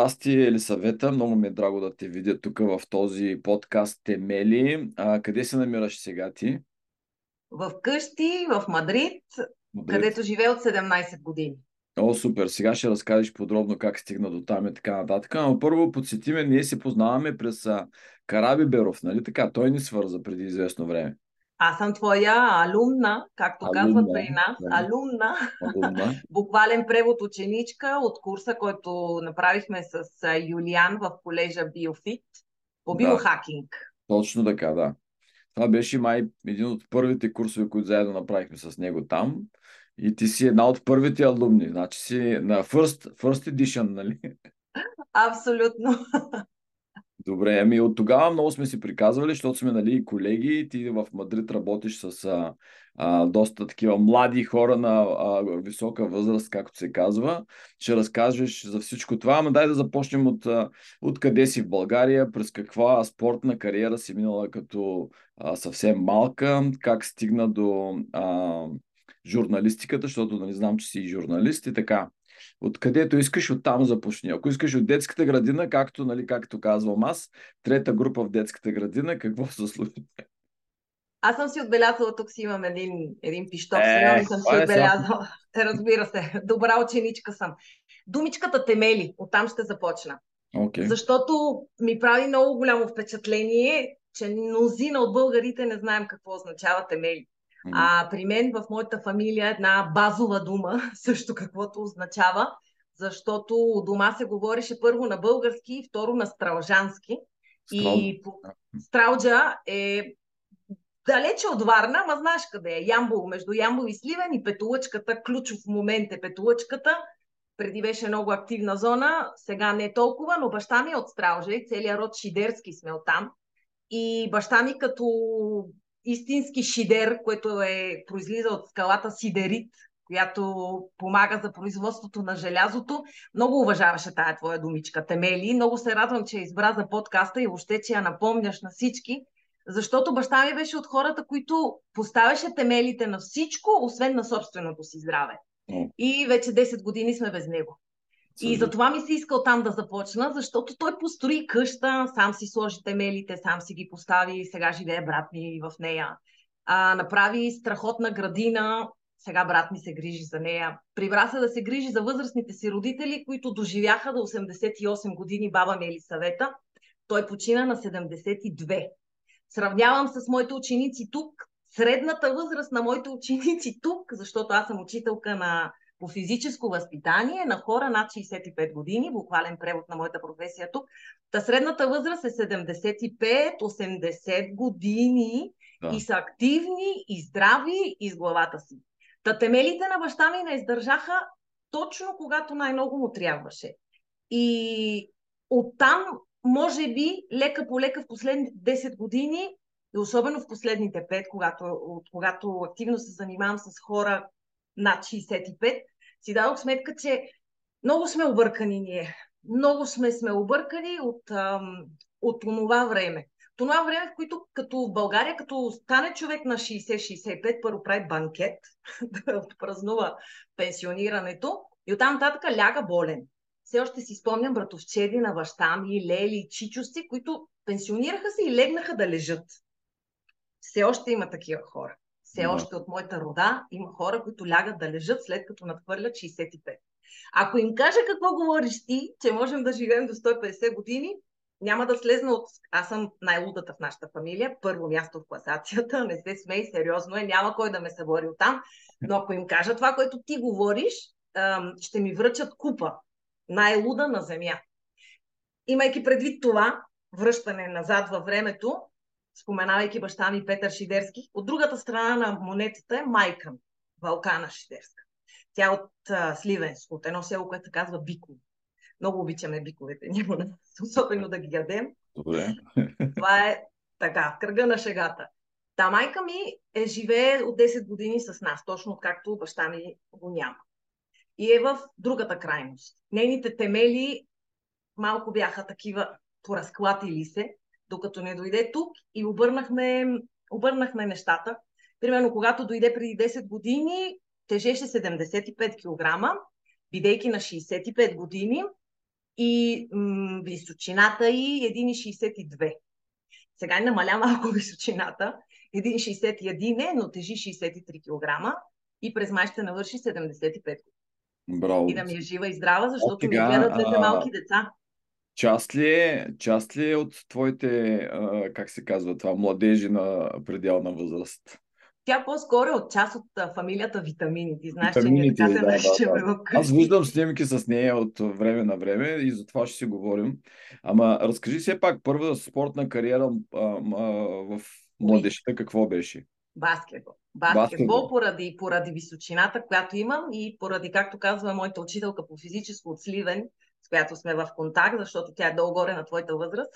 Здрасти, Елисавета. Много ми е драго да те видя тук в този подкаст Темели. А, къде се намираш сега ти? В къщи, в Мадрид, Мадрид. където живея от 17 години. О, супер. Сега ще разкажеш подробно как стигна до там и така нататък. Но първо подсети ме, ние се познаваме през Караби Беров, нали така? Той ни свърза преди известно време. Аз съм твоя алумна, както Алумна, казват при нас. да. Алумна. Алумна. Буквален превод ученичка от курса, който направихме с Юлиан в колежа Биофит по Да. биохакинг. Точно така, да. Това беше май един от първите курсове, които заедно направихме с него там. И ти си една от първите алумни. Значи си на first, first edition, нали? Абсолютно. Добре, ами от тогава много сме си приказвали, защото сме нали, колеги. Ти в Мадрид работиш с а, а, доста такива млади хора на а, висока възраст, както се казва. Ще разкажеш за всичко това, ама дай да започнем от, от къде си в България, през каква спортна кариера си минала като а, съвсем малка, как стигна до а, журналистиката, защото нали, знам, че си и журналист и така. Откъдето искаш, оттам започни. Ако искаш от детската градина, както, нали, както казвам аз, трета група в детската градина, какво се случи? Аз съм си отбелязала, тук си имам един, един пиштов, Е, е, съм си е отбелязала. Разбира се, добра ученичка съм. Думичката темели, оттам ще започна. Окей. Защото ми прави много голямо впечатление, че мнозина от българите не знаем какво означава темели. А при мен в моята фамилия е една базова дума, също каквото означава, защото у дома се говореше първо на български и второ на стралжански. Страл- И по... Стралджа е далече от Варна, ма знаеш къде е. Ямбол, между Ямбол и Сливен и Петолъчката. Ключов момент е Петолъчката. Преди беше много активна зона, сега не е толкова, но баща ми е от Стралжа и целият род Шидерски сме оттам. И баща ми като истински шидер, което е произлиза от скалата Сидерит, която помага за производството на желязото, много уважаваше тая твоя думичка, темели. Много се радвам, че я избра за подкаста и въобще, че я напомняш на всички, защото баща ми беше от хората, които поставяше темелите на всичко, освен на собственото си здраве. И вече 10 години сме без него. И съжалявам. затова ми се иска оттам да започна, защото той построи къща, сам си сложи темелите, сам си ги постави, сега живее брат ми в нея. А, направи страхотна градина, сега брат ми се грижи за нея. Прибра се да се грижи за възрастните си родители, които доживяха до 88 години баба ми Елисавета. Той почина на 72. Сравнявам с моите ученици тук, средната възраст на моите ученици тук, защото аз съм учителка на по физическо възпитание на хора над 65 години, буквален превод на моята професия тук. Та средната възраст е 75-80 години Да. и са активни и здрави и с главата си. Та темелите на баща ми не издържаха точно когато най-много му трябваше. И оттам, може би, лека по лека в последните 10 години и особено в последните 5, когато, от когато активно се занимавам с хора над 65, си дадох сметка, че много сме объркани ние. Много сме, сме объркани от, ам, от това време. Това време, в което като в България, като стане човек на 60-65, първо прави банкет, да отпразнува пенсионирането и оттам нататък ляга болен. Все още си спомням братовчеди на баща ми, лели, чичости, които пенсионираха се и легнаха да лежат. Все още има такива хора. Все Да. още от моята рода има хора, които лягат да лежат след като надхвърлят 65. Ако им кажа какво говориш ти, че можем да живеем до 150 години, няма да слезна от... Аз съм най-лудата в нашата фамилия, първо място в класацията, не се смей, сериозно е, няма кой да ме събори оттам, но ако им кажа това, което ти говориш, ще ми връчат купа. Най-луда на земя. Имайки предвид това, връщане назад във времето, споменавайки баща ми Петър Шидерски, от другата страна на монетата е майка ми, Валкана Шидерска. Тя е от а, Сливенско, от едно село, което се казва Биково. Много обичаме биковете, няма особено да ги ядем. Добре. Това е така, в кръга на шегата. Та майка ми е живее от 10 години с нас, точно както баща ми го няма. И е в другата крайност. Нейните темели малко бяха такива, поразклатили се, докато не дойде тук и обърнахме, обърнахме нещата. Примерно, когато дойде преди 10 години, тежеше 75 кг, бидейки на 65 години, и м- височината и 1,62. Сега намаля малко височината. 1,61 е, но тежи 63 кг и през май ще навърши 75 Браво. И да ми е жива и здрава, защото ми гледат двете малки деца. Част ли, е, част ли е от твоите, а, как се казва това, младежи на пределна възраст? Тя по-скоро е от част от а, фамилията витамини. Ти знаеш, че ние така се наричаме да, да. Аз виждам снимки с нея от време на време и за това ще си говорим. Ама разкажи все пак, първа спортна кариера а, а, в младежта какво беше? Баскетбол. Баскетбол, Баскетбол. Поради, поради височината, която имам и поради, както казва моята учителка по физическо от Сливен, която сме в контакт, защото тя е долу-горе на твоята възраст.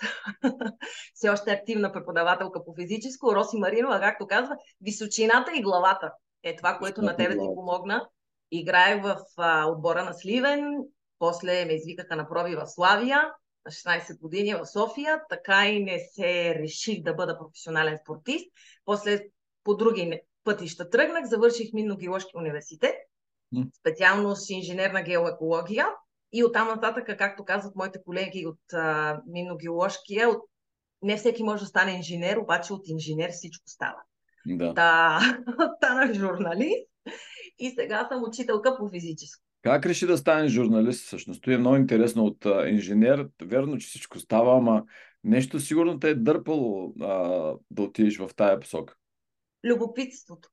Все още е активна преподавателка по физическо. Роси Маринова, както казва, височината и главата е това, което на тебе ти помогна. Играех в а, отбора на Сливен, после ме извикаха на проби в Славия, на 16 години в София. Така и не се реших да бъда професионален спортист. После по други пътища тръгнах, завърших Минно-геоложки университет, специално с инженерна геоекология и оттам нататък, както казват моите колеги от а, Минно-геоложкия, от... не всеки може да стане инженер, обаче от инженер всичко става. Да. Та, станах журналист и сега съм учителка по физическо. Как реши да станеш журналист? Всъщност, това е много интересно от а, инженер. Верно, че всичко става, ама нещо сигурно те е дърпало а, да отидеш в тая посока любопитството.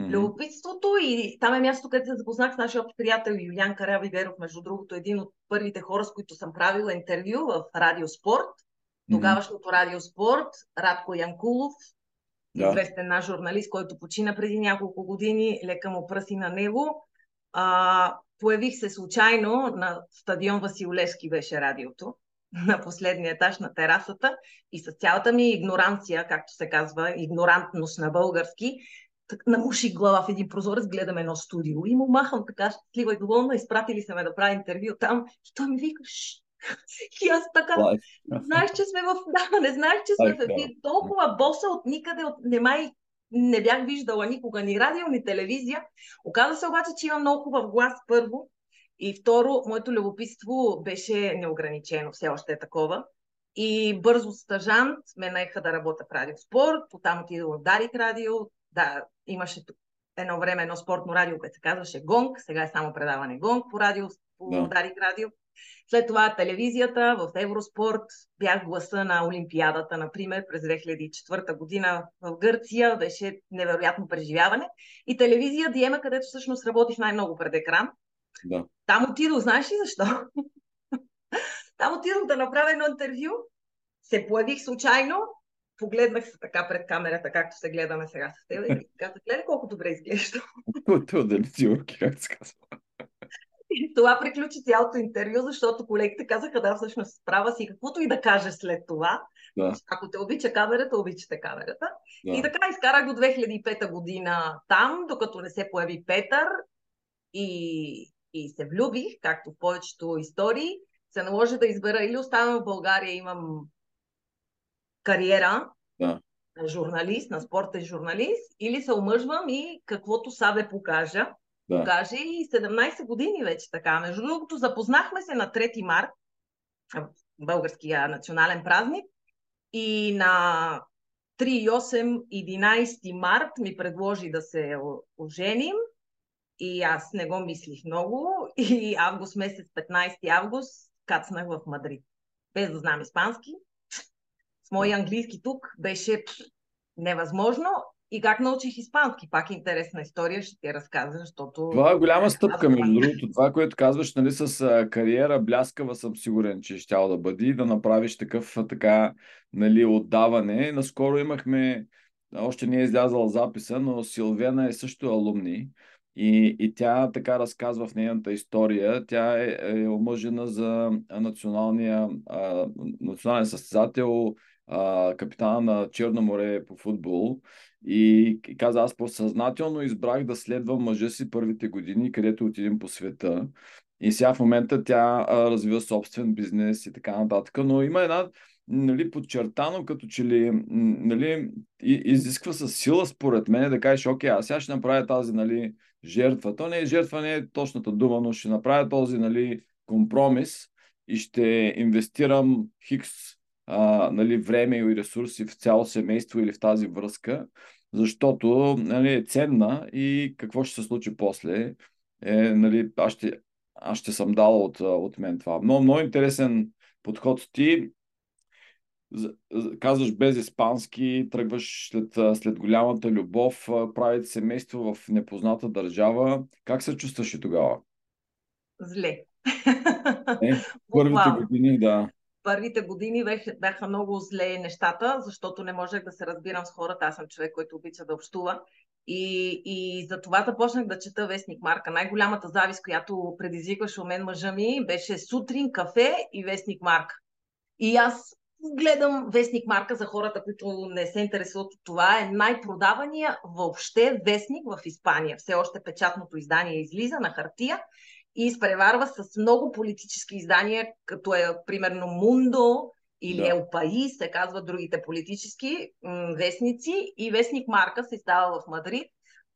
Mm-hmm. Любопитството и там е място, където се запознах с нашия общ приятел Юлиан Каравиверов, между другото, един от първите хора, с които съм правила интервю в Радио Спорт. Тогавашното Радио Спорт, Радко Янкулов, да. известен наш журналист, който почина преди няколко години, лека му пръси на него. А, появих се случайно на стадион Василевски беше радиото на последния етаж на терасата и с цялата ми игноранция, както се казва, игнорантност на български, намуших глава в един прозорец, гледам едно студио и му махам така щастлива и доволна, изпратили се ме да правя интервю там и той ми вика, и аз така, знаеш, че сме в... Да, не знаеш, че сме в... И толкова боса от никъде, от... Немай не бях виждала никога ни радио, ни телевизия. Оказа се обаче, че имам много хубав глас първо и второ, моето любопитство беше неограничено, все още е такова. И бързо стажант ме наеха да работя в Радио Спорт, потам отидох в Дарик Радио. Да, имаше едно време едно спортно радио, което се казваше Гонг, сега е само предаване Гонг по радио, по да. Дарик Радио. След това телевизията в Евроспорт, бях гласа на Олимпиадата, например, през 2004 година в Гърция, беше невероятно преживяване. И телевизия Диема, където всъщност работих най-много пред екран. Да. Там отидох, знаеш ли защо? Там отидох да направя едно интервю, се появих случайно, погледнах се така пред камерата, както се гледаме сега с теб и казах, гледай колко добре изглежда. Това да ли как се казва? И това приключи цялото интервю, защото колегите казаха, да, всъщност справа си каквото и да кажеш след това. Да. Ако те обича камерата, обичате камерата. Да. И така изкарах до 2005 година там, докато не се появи Петър и и се влюбих, както в повечето истории, се наложи да избера или оставам в България, имам кариера да. на журналист, на спортен журналист, или се омъжвам и каквото Сабе покажа. Да. Покаже и 17 години вече така. Между другото, запознахме се на 3 март, българския национален празник, и на 3, 8, 11 март ми предложи да се оженим и аз не го мислих много. И август месец, 15 август, кацнах в Мадрид. Без да знам испански. С моя английски тук беше невъзможно. И как научих испански? Пак интересна история, ще ти разказа, защото... Това е голяма стъпка, между другото. Това, което казваш, нали, с кариера бляскава съм сигурен, че ще да бъде да направиш такъв така, нали, отдаване. Наскоро имахме, още не е излязала записа, но Силвена е също алумни. И, и тя така разказва в нейната история. Тя е, е омъжена за националния, а, национален състезател, капитана на Черно море по футбол. И каза, аз по-съзнателно избрах да следвам мъжа си първите години, където отидем по света. И сега в момента тя а, развива собствен бизнес и така нататък. Но има една нали, подчертано, като че ли нали, изисква с сила, според мен, да кажеш, окей, аз сега ще направя тази нали, жертва. То не е жертва, не е точната дума, но ще направя този нали, компромис и ще инвестирам хикс а, нали, време и ресурси в цяло семейство или в тази връзка, защото нали, е ценна и какво ще се случи после, е, нали, аз, ще, аз ще съм дал от, от мен това. Много, много интересен подход ти. Казваш без испански, тръгваш след, след голямата любов, правите семейство в непозната държава. Как се чувстваш и тогава? Зле. Е, първите години, да първите години бяха много зле нещата, защото не можех да се разбирам с хората. Аз съм човек, който обича да общува. И, и за това започнах да чета Вестник Марка. Най-голямата завист, която предизвикваше у мен мъжа ми, беше сутрин, кафе и Вестник Марка. И аз гледам Вестник Марка за хората, които не се интересуват от това. Е най-продавания въобще вестник в Испания. Все още печатното издание излиза на хартия и изпреварва с много политически издания, като е примерно Мундо или да. Ел се казват другите политически м- вестници и вестник Марка се издава в Мадрид.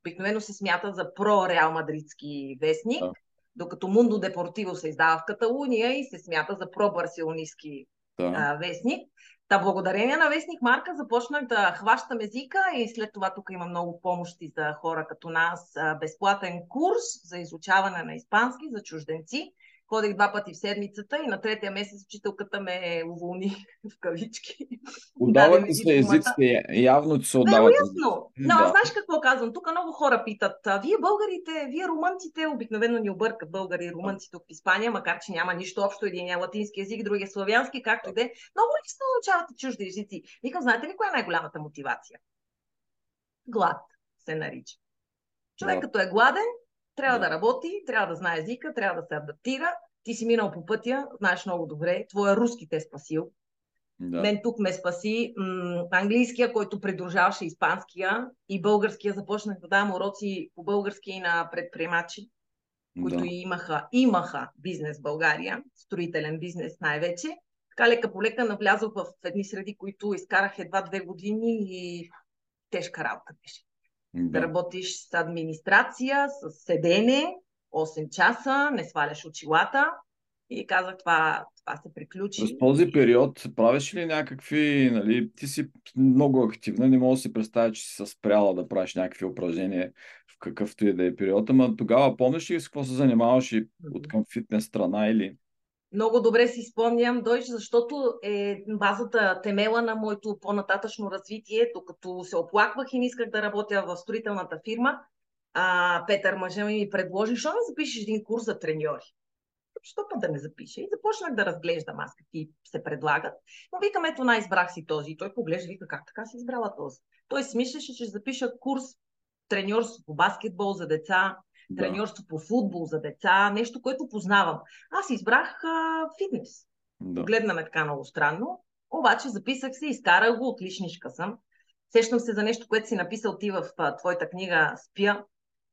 Обикновено се смята за про-реал мадридски вестник, да. докато Мундо Депортиво се издава в Каталуния и се смята за про-барселонийски да. а, вестник. Та благодарение на Вестник Марка започнах да хващам езика и след това тук има много помощи за хора като нас. Безплатен курс за изучаване на испански за чужденци. Ходих два пъти в седмицата и на третия месец учителката ме уволни в кавички. Отдавате се езиците, явно че се отдавате. Да, ясно. Но, да. знаеш какво казвам? Тук много хора питат. Вие българите, вие румънците, обикновено ни объркат българи и румънци тук в Испания, макар че няма нищо общо. Един е латински език, другия е славянски, както и да е. Много лесно научавате чужди езици. Викам, знаете ли коя е най-голямата мотивация? Глад се нарича. Човек като е гладен, трябва да. работи, трябва да знае езика, трябва да се адаптира. Ти си минал по пътя, знаеш много добре. Твоя руски те е спасил. Да. Мен тук ме спаси м- английския, който придружаваше испанския и българския. Започнах да давам уроци по български и на предприемачи, които да. имаха, имаха бизнес в България, строителен бизнес най-вече. Така лека по лека навлязох в едни среди, които изкарах едва две години и тежка работа беше да. работиш с администрация, с седене, 8 часа, не сваляш очилата и казах това, това се приключи. През този период правиш ли някакви, нали, ти си много активна, не мога да си представя, че си се спряла да правиш някакви упражнения в какъвто и да е период, ама тогава помниш ли с какво се занимаваш и от към фитнес страна или? Много добре си спомням Дойч, защото е базата темела на моето по-нататъчно развитие, докато се оплаквах и не исках да работя в строителната фирма. А, Петър мъжа ми предложи, защо не запишеш един курс за треньори? Що път да не запиша? И започнах да разглеждам аз какви се предлагат. Но викам, ето най-избрах си този. И той поглежда, вика, как така си избрала този? Той си мислеше, че запиша курс треньорство по баскетбол за деца, да. треньорство по футбол за деца, нещо, което познавам. Аз избрах а, фитнес. Да. Гледна ме така много странно, обаче записах се, изкарах го, отличничка съм. Сещам се за нещо, което си написал ти в а, твоята книга Спя,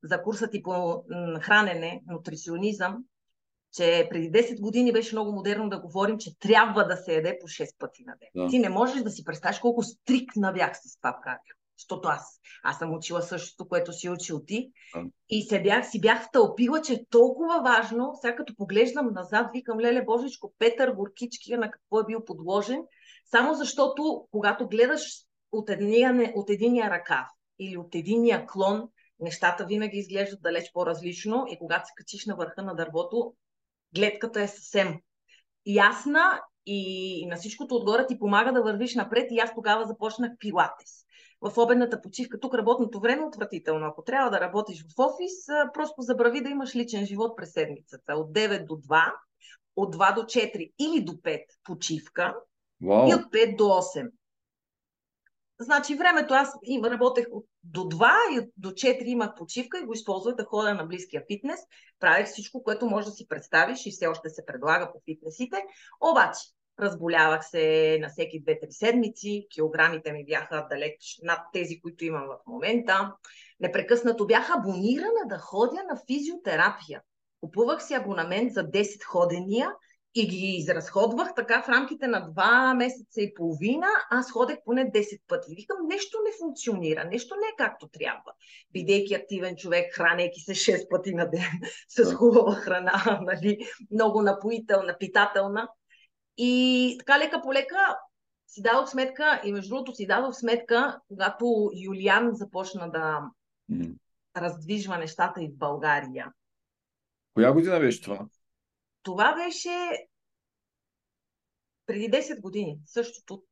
за курса ти по хранене, нутриционизъм, че преди 10 години беше много модерно да говорим, че трябва да се яде по 6 пъти на ден. Да. Ти не можеш да си представиш колко стрикна бях с това правило защото аз, аз съм учила същото, което си учил ти. И се бях, си бях втълпила, че е толкова важно, сега като поглеждам назад, викам, леле Божичко, Петър Горкички на какво е бил подложен, само защото, когато гледаш от единия, от единия ръкав или от единия клон, нещата винаги изглеждат далеч по-различно и когато се качиш на върха на дървото, гледката е съвсем ясна и на всичкото отгоре ти помага да вървиш напред и аз тогава започнах пилатес в обедната почивка. Тук работното време е отвратително. Ако трябва да работиш в офис, просто забрави да имаш личен живот през седмицата. От 9 до 2, от 2 до 4 или до 5 почивка wow. и от 5 до 8. Значи времето аз им работех до 2 и до 4 имах почивка и го използвах да ходя на близкия фитнес. Правех всичко, което може да си представиш и все още се предлага по фитнесите. Обаче, Разболявах се на всеки 2-3 седмици, килограмите ми бяха далеч над тези, които имам в момента. Непрекъснато бях абонирана да ходя на физиотерапия. Купувах си абонамент за 10 ходения и ги изразходвах така в рамките на два месеца и половина, аз ходех поне 10 пъти. Викам, нещо не функционира, нещо не е както трябва. Бидейки активен човек, хранейки се 6 пъти на ден с хубава храна, нали, много напоителна, питателна. И така лека по лека си дадох сметка, и между другото си дадох сметка, когато Юлиан започна да mm. раздвижва нещата и в България. Коя година беше това? Това беше преди 10 години. Същото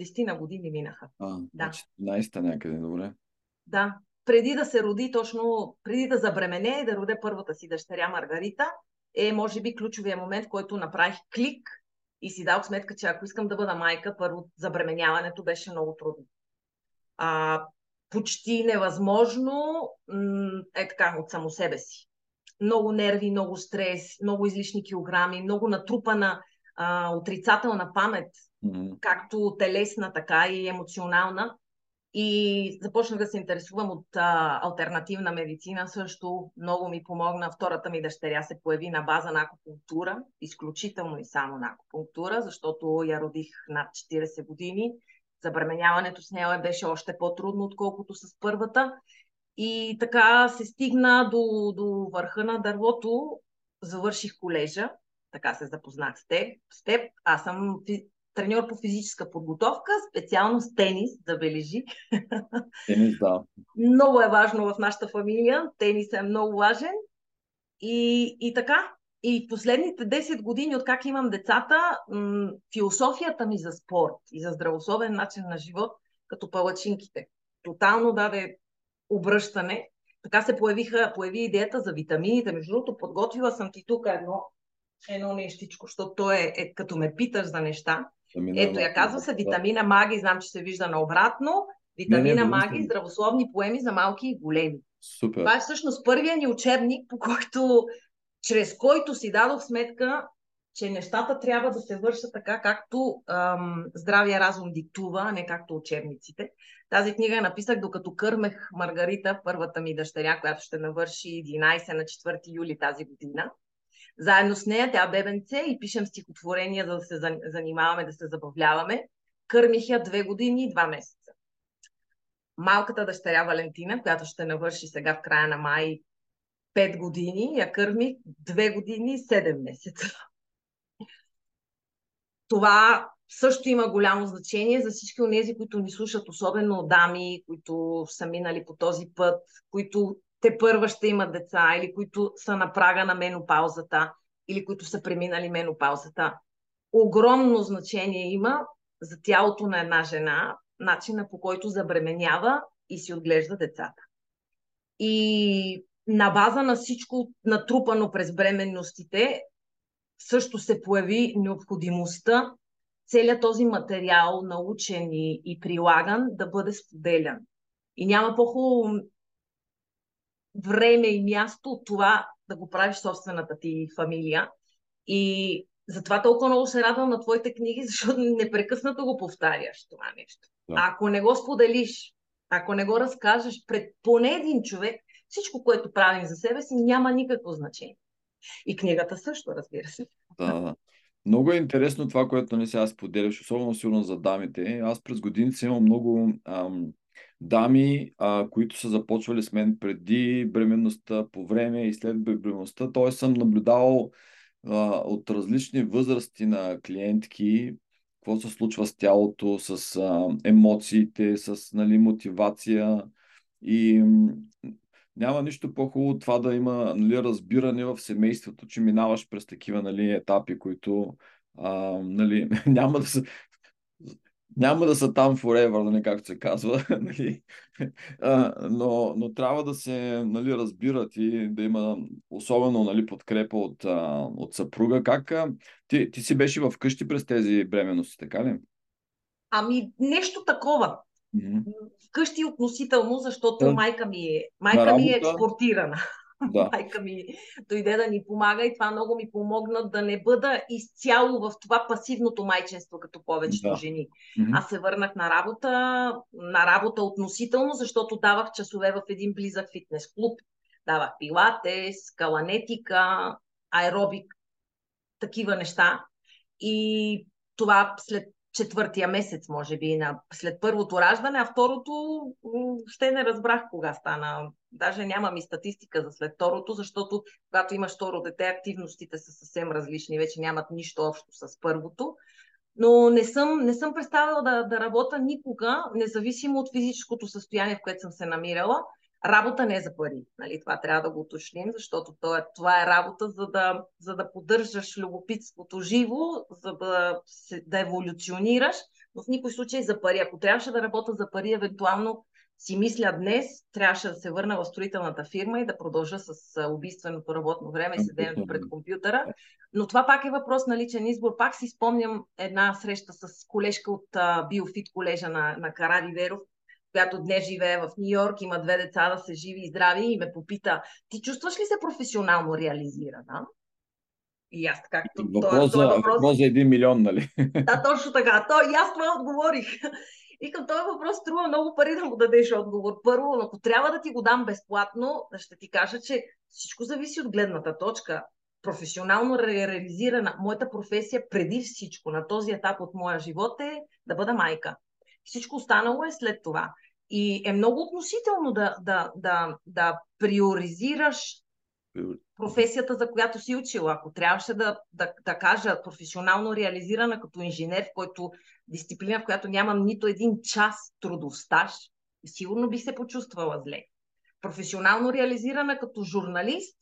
10 на години минаха. А, да. 15 значи някъде, добре. Да. Преди да се роди, точно преди да забремене и да роде първата си дъщеря Маргарита, е, може би, ключовия момент, който направих клик и си дал сметка, че ако искам да бъда майка, първо забременяването беше много трудно. А, почти невъзможно е така от само себе си. Много нерви, много стрес, много излишни килограми, много натрупана а, отрицателна памет, mm-hmm. както телесна, така и емоционална. И започнах да се интересувам от а, альтернативна медицина също. Много ми помогна. Втората ми дъщеря се появи на база на акупунктура, изключително и само на акупунктура, защото я родих над 40 години. Забременяването с нея беше още по-трудно, отколкото с първата. И така се стигна до, до върха на дървото. Завърших колежа, така се запознах с теб. С теб. Аз съм треньор по физическа подготовка, специално с тенис, да бележи. Тенис, да. Много е важно в нашата фамилия. Тенис е много важен. И, и така, и последните 10 години, откак имам децата, м- философията ми за спорт и за здравословен начин на живот, като палачинките, тотално даде обръщане. Така се появиха, появи идеята за витамините. Между другото, подготвила съм ти тук едно, едно нещичко, защото то е, е като ме питаш за неща. Витамина Ето я казва се витамина маги, знам, че се вижда наобратно. Витамина не, не, маги, здравословни поеми за малки и големи. Супер. Това е всъщност първия ни учебник, по който, чрез който си дадох сметка, че нещата трябва да се вършат така, както ам, здравия разум диктува, а не както учебниците. Тази книга я написах докато кърмех Маргарита, първата ми дъщеря, която ще навърши 11 на 4 юли тази година. Заедно с нея тя бебенце и пишем стихотворения, за да се занимаваме, да се забавляваме. Кърмих я две години и два месеца. Малката дъщеря Валентина, която ще навърши сега в края на май 5 години, я кърмих две години и 7 месеца. Това също има голямо значение за всички от тези, които ни слушат, особено дами, които са минали по този път, които те първа ще имат деца или които са на прага на менопаузата или които са преминали менопаузата. Огромно значение има за тялото на една жена, начина по който забременява и си отглежда децата. И на база на всичко натрупано през бременностите, също се появи необходимостта целият този материал, научен и, прилаган, да бъде споделян. И няма по-хубаво време и място от това да го правиш собствената ти фамилия. И затова толкова много се радвам на твоите книги, защото непрекъснато го повтаряш това нещо. Да. ако не го споделиш, ако не го разкажеш пред поне един човек, всичко, което правим за себе си, няма никакво значение. И книгата също, разбира се. Да, да. Много е интересно това, което не нали, сега споделяш, особено сигурно за дамите. Аз през годините имам много ам, дами, а, които са започвали с мен преди бременността, по време и след бременността. Т.е. съм наблюдавал а, от различни възрасти на клиентки какво се случва с тялото, с а, емоциите, с нали, мотивация. И няма нищо по-хубаво това да има нали, разбиране в семейството, че минаваш през такива нали, етапи, които а, нали, няма да са няма да са там forever, нали, както се казва, нали? но, но трябва да се нали, разбират и да има особено нали, подкрепа от, от съпруга. Как ти, ти си беше в къщи през тези бременности, така ли? Ами, нещо такова. Mm-hmm. Вкъщи относително, защото майка ми е, майка ми е експортирана. Да. Майка ми дойде да ни помага и това много ми помогна да не бъда изцяло в това пасивното майчинство, като повечето да. жени. Mm-hmm. Аз се върнах на работа, на работа относително, защото давах часове в един близък фитнес клуб. Давах пилатес, каланетика, аеробик, такива неща. И това след четвъртия месец, може би, на, след първото раждане, а второто ще не разбрах кога стана. Даже нямам и статистика за след второто, защото когато имаш второ дете, активностите са съвсем различни, вече нямат нищо общо с първото. Но не съм, не съм представила да, да работя никога, независимо от физическото състояние, в което съм се намирала. Работа не е за пари. Нали? Това трябва да го уточним, защото това е, това е работа, за да, за да поддържаш любопитството живо, за да, да еволюционираш, но в никой случай за пари. Ако трябваше да работя за пари, евентуално си мисля днес, трябваше да се върна в строителната фирма и да продължа с убийственото работно време и седенето пред компютъра. Но това пак е въпрос на личен избор. Пак си спомням една среща с колежка от Биофит колежа на, на Каради Веров, която днес живее в Нью Йорк, има две деца да се живи и здрави и ме попита, ти чувстваш ли се професионално реализирана? И аз така, въпрос, това, това въпрос... въпрос за един милион, нали? Да, точно така. То, и аз това отговорих. И към този въпрос струва много пари да му дадеш отговор. Първо, но ако трябва да ти го дам безплатно, ще ти кажа, че всичко зависи от гледната точка. Професионално реализирана, моята професия преди всичко на този етап от моя живот е да бъда майка. Всичко останало е след това. И е много относително да, да, да, да приоризираш професията, за която си учила. Ако трябваше да, да, да кажа професионално реализирана като инженер, в който дисциплина, в която нямам нито един час трудов стаж, сигурно би се почувствала зле. Професионално реализирана като журналист,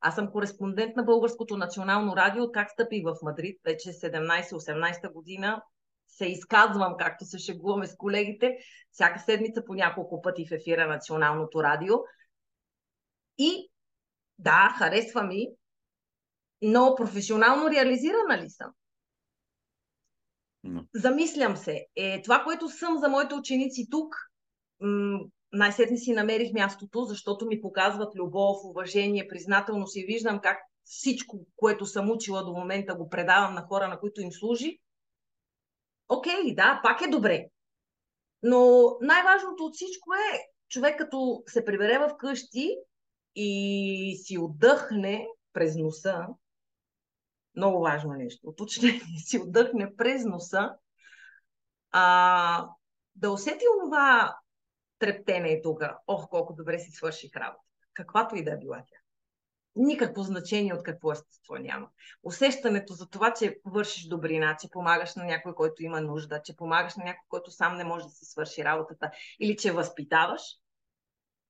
аз съм кореспондент на Българското национално радио, как стъпих в Мадрид, вече 17-18 година, се изказвам, както се шегуваме с колегите, всяка седмица по няколко пъти в ефира Националното радио. И да, харесва ми, но професионално реализирана ли съм? No. Замислям се. Е, това, което съм за моите ученици тук, м- най-сетне си намерих мястото, защото ми показват любов, уважение, признателност и виждам как всичко, което съм учила до момента, го предавам на хора, на които им служи окей, да, пак е добре. Но най-важното от всичко е човек като се прибере в къщи и си отдъхне през носа, много важно нещо, уточнение, си отдъхне през носа, а, да усети онова трептене тук. Ох, колко добре си свърших работа. Каквато и да е била тя никакво значение от какво естество няма. Усещането за това, че вършиш добрина, че помагаш на някой, който има нужда, че помагаш на някой, който сам не може да си свърши работата или че възпитаваш,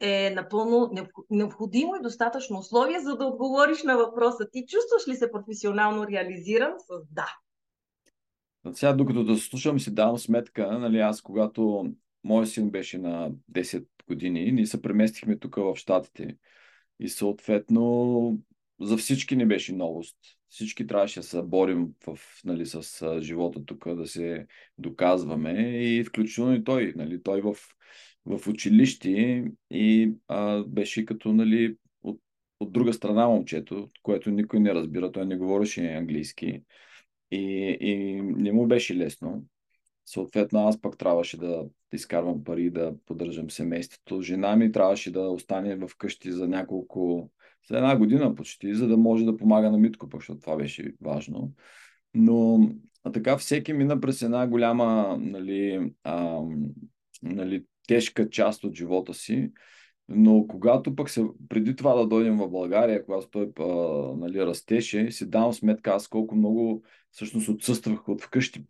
е напълно необходимо и достатъчно условие, за да отговориш на въпроса ти чувстваш ли се професионално реализиран с да. Сега, докато да слушам, си давам сметка, нали, аз когато моят син беше на 10 години, ние се преместихме тук в Штатите. И съответно за всички не беше новост. Всички трябваше да се борим в, нали, с живота тук, да се доказваме и включително и той. Нали, той в, в училище и а, беше като нали, от, от друга страна момчето, което никой не разбира. Той не говореше английски и, и не му беше лесно. Съответно, аз пък трябваше да изкарвам пари, да поддържам семейството. Жена ми трябваше да остане в къщи за няколко, за една година почти, за да може да помага на Митко, пък, защото това беше важно. Но а така всеки мина през една голяма нали, а, нали, тежка част от живота си. Но когато пък се, преди това да дойдем в България, когато той а, нали, растеше, си давам сметка аз колко много всъщност отсъствах от вкъщи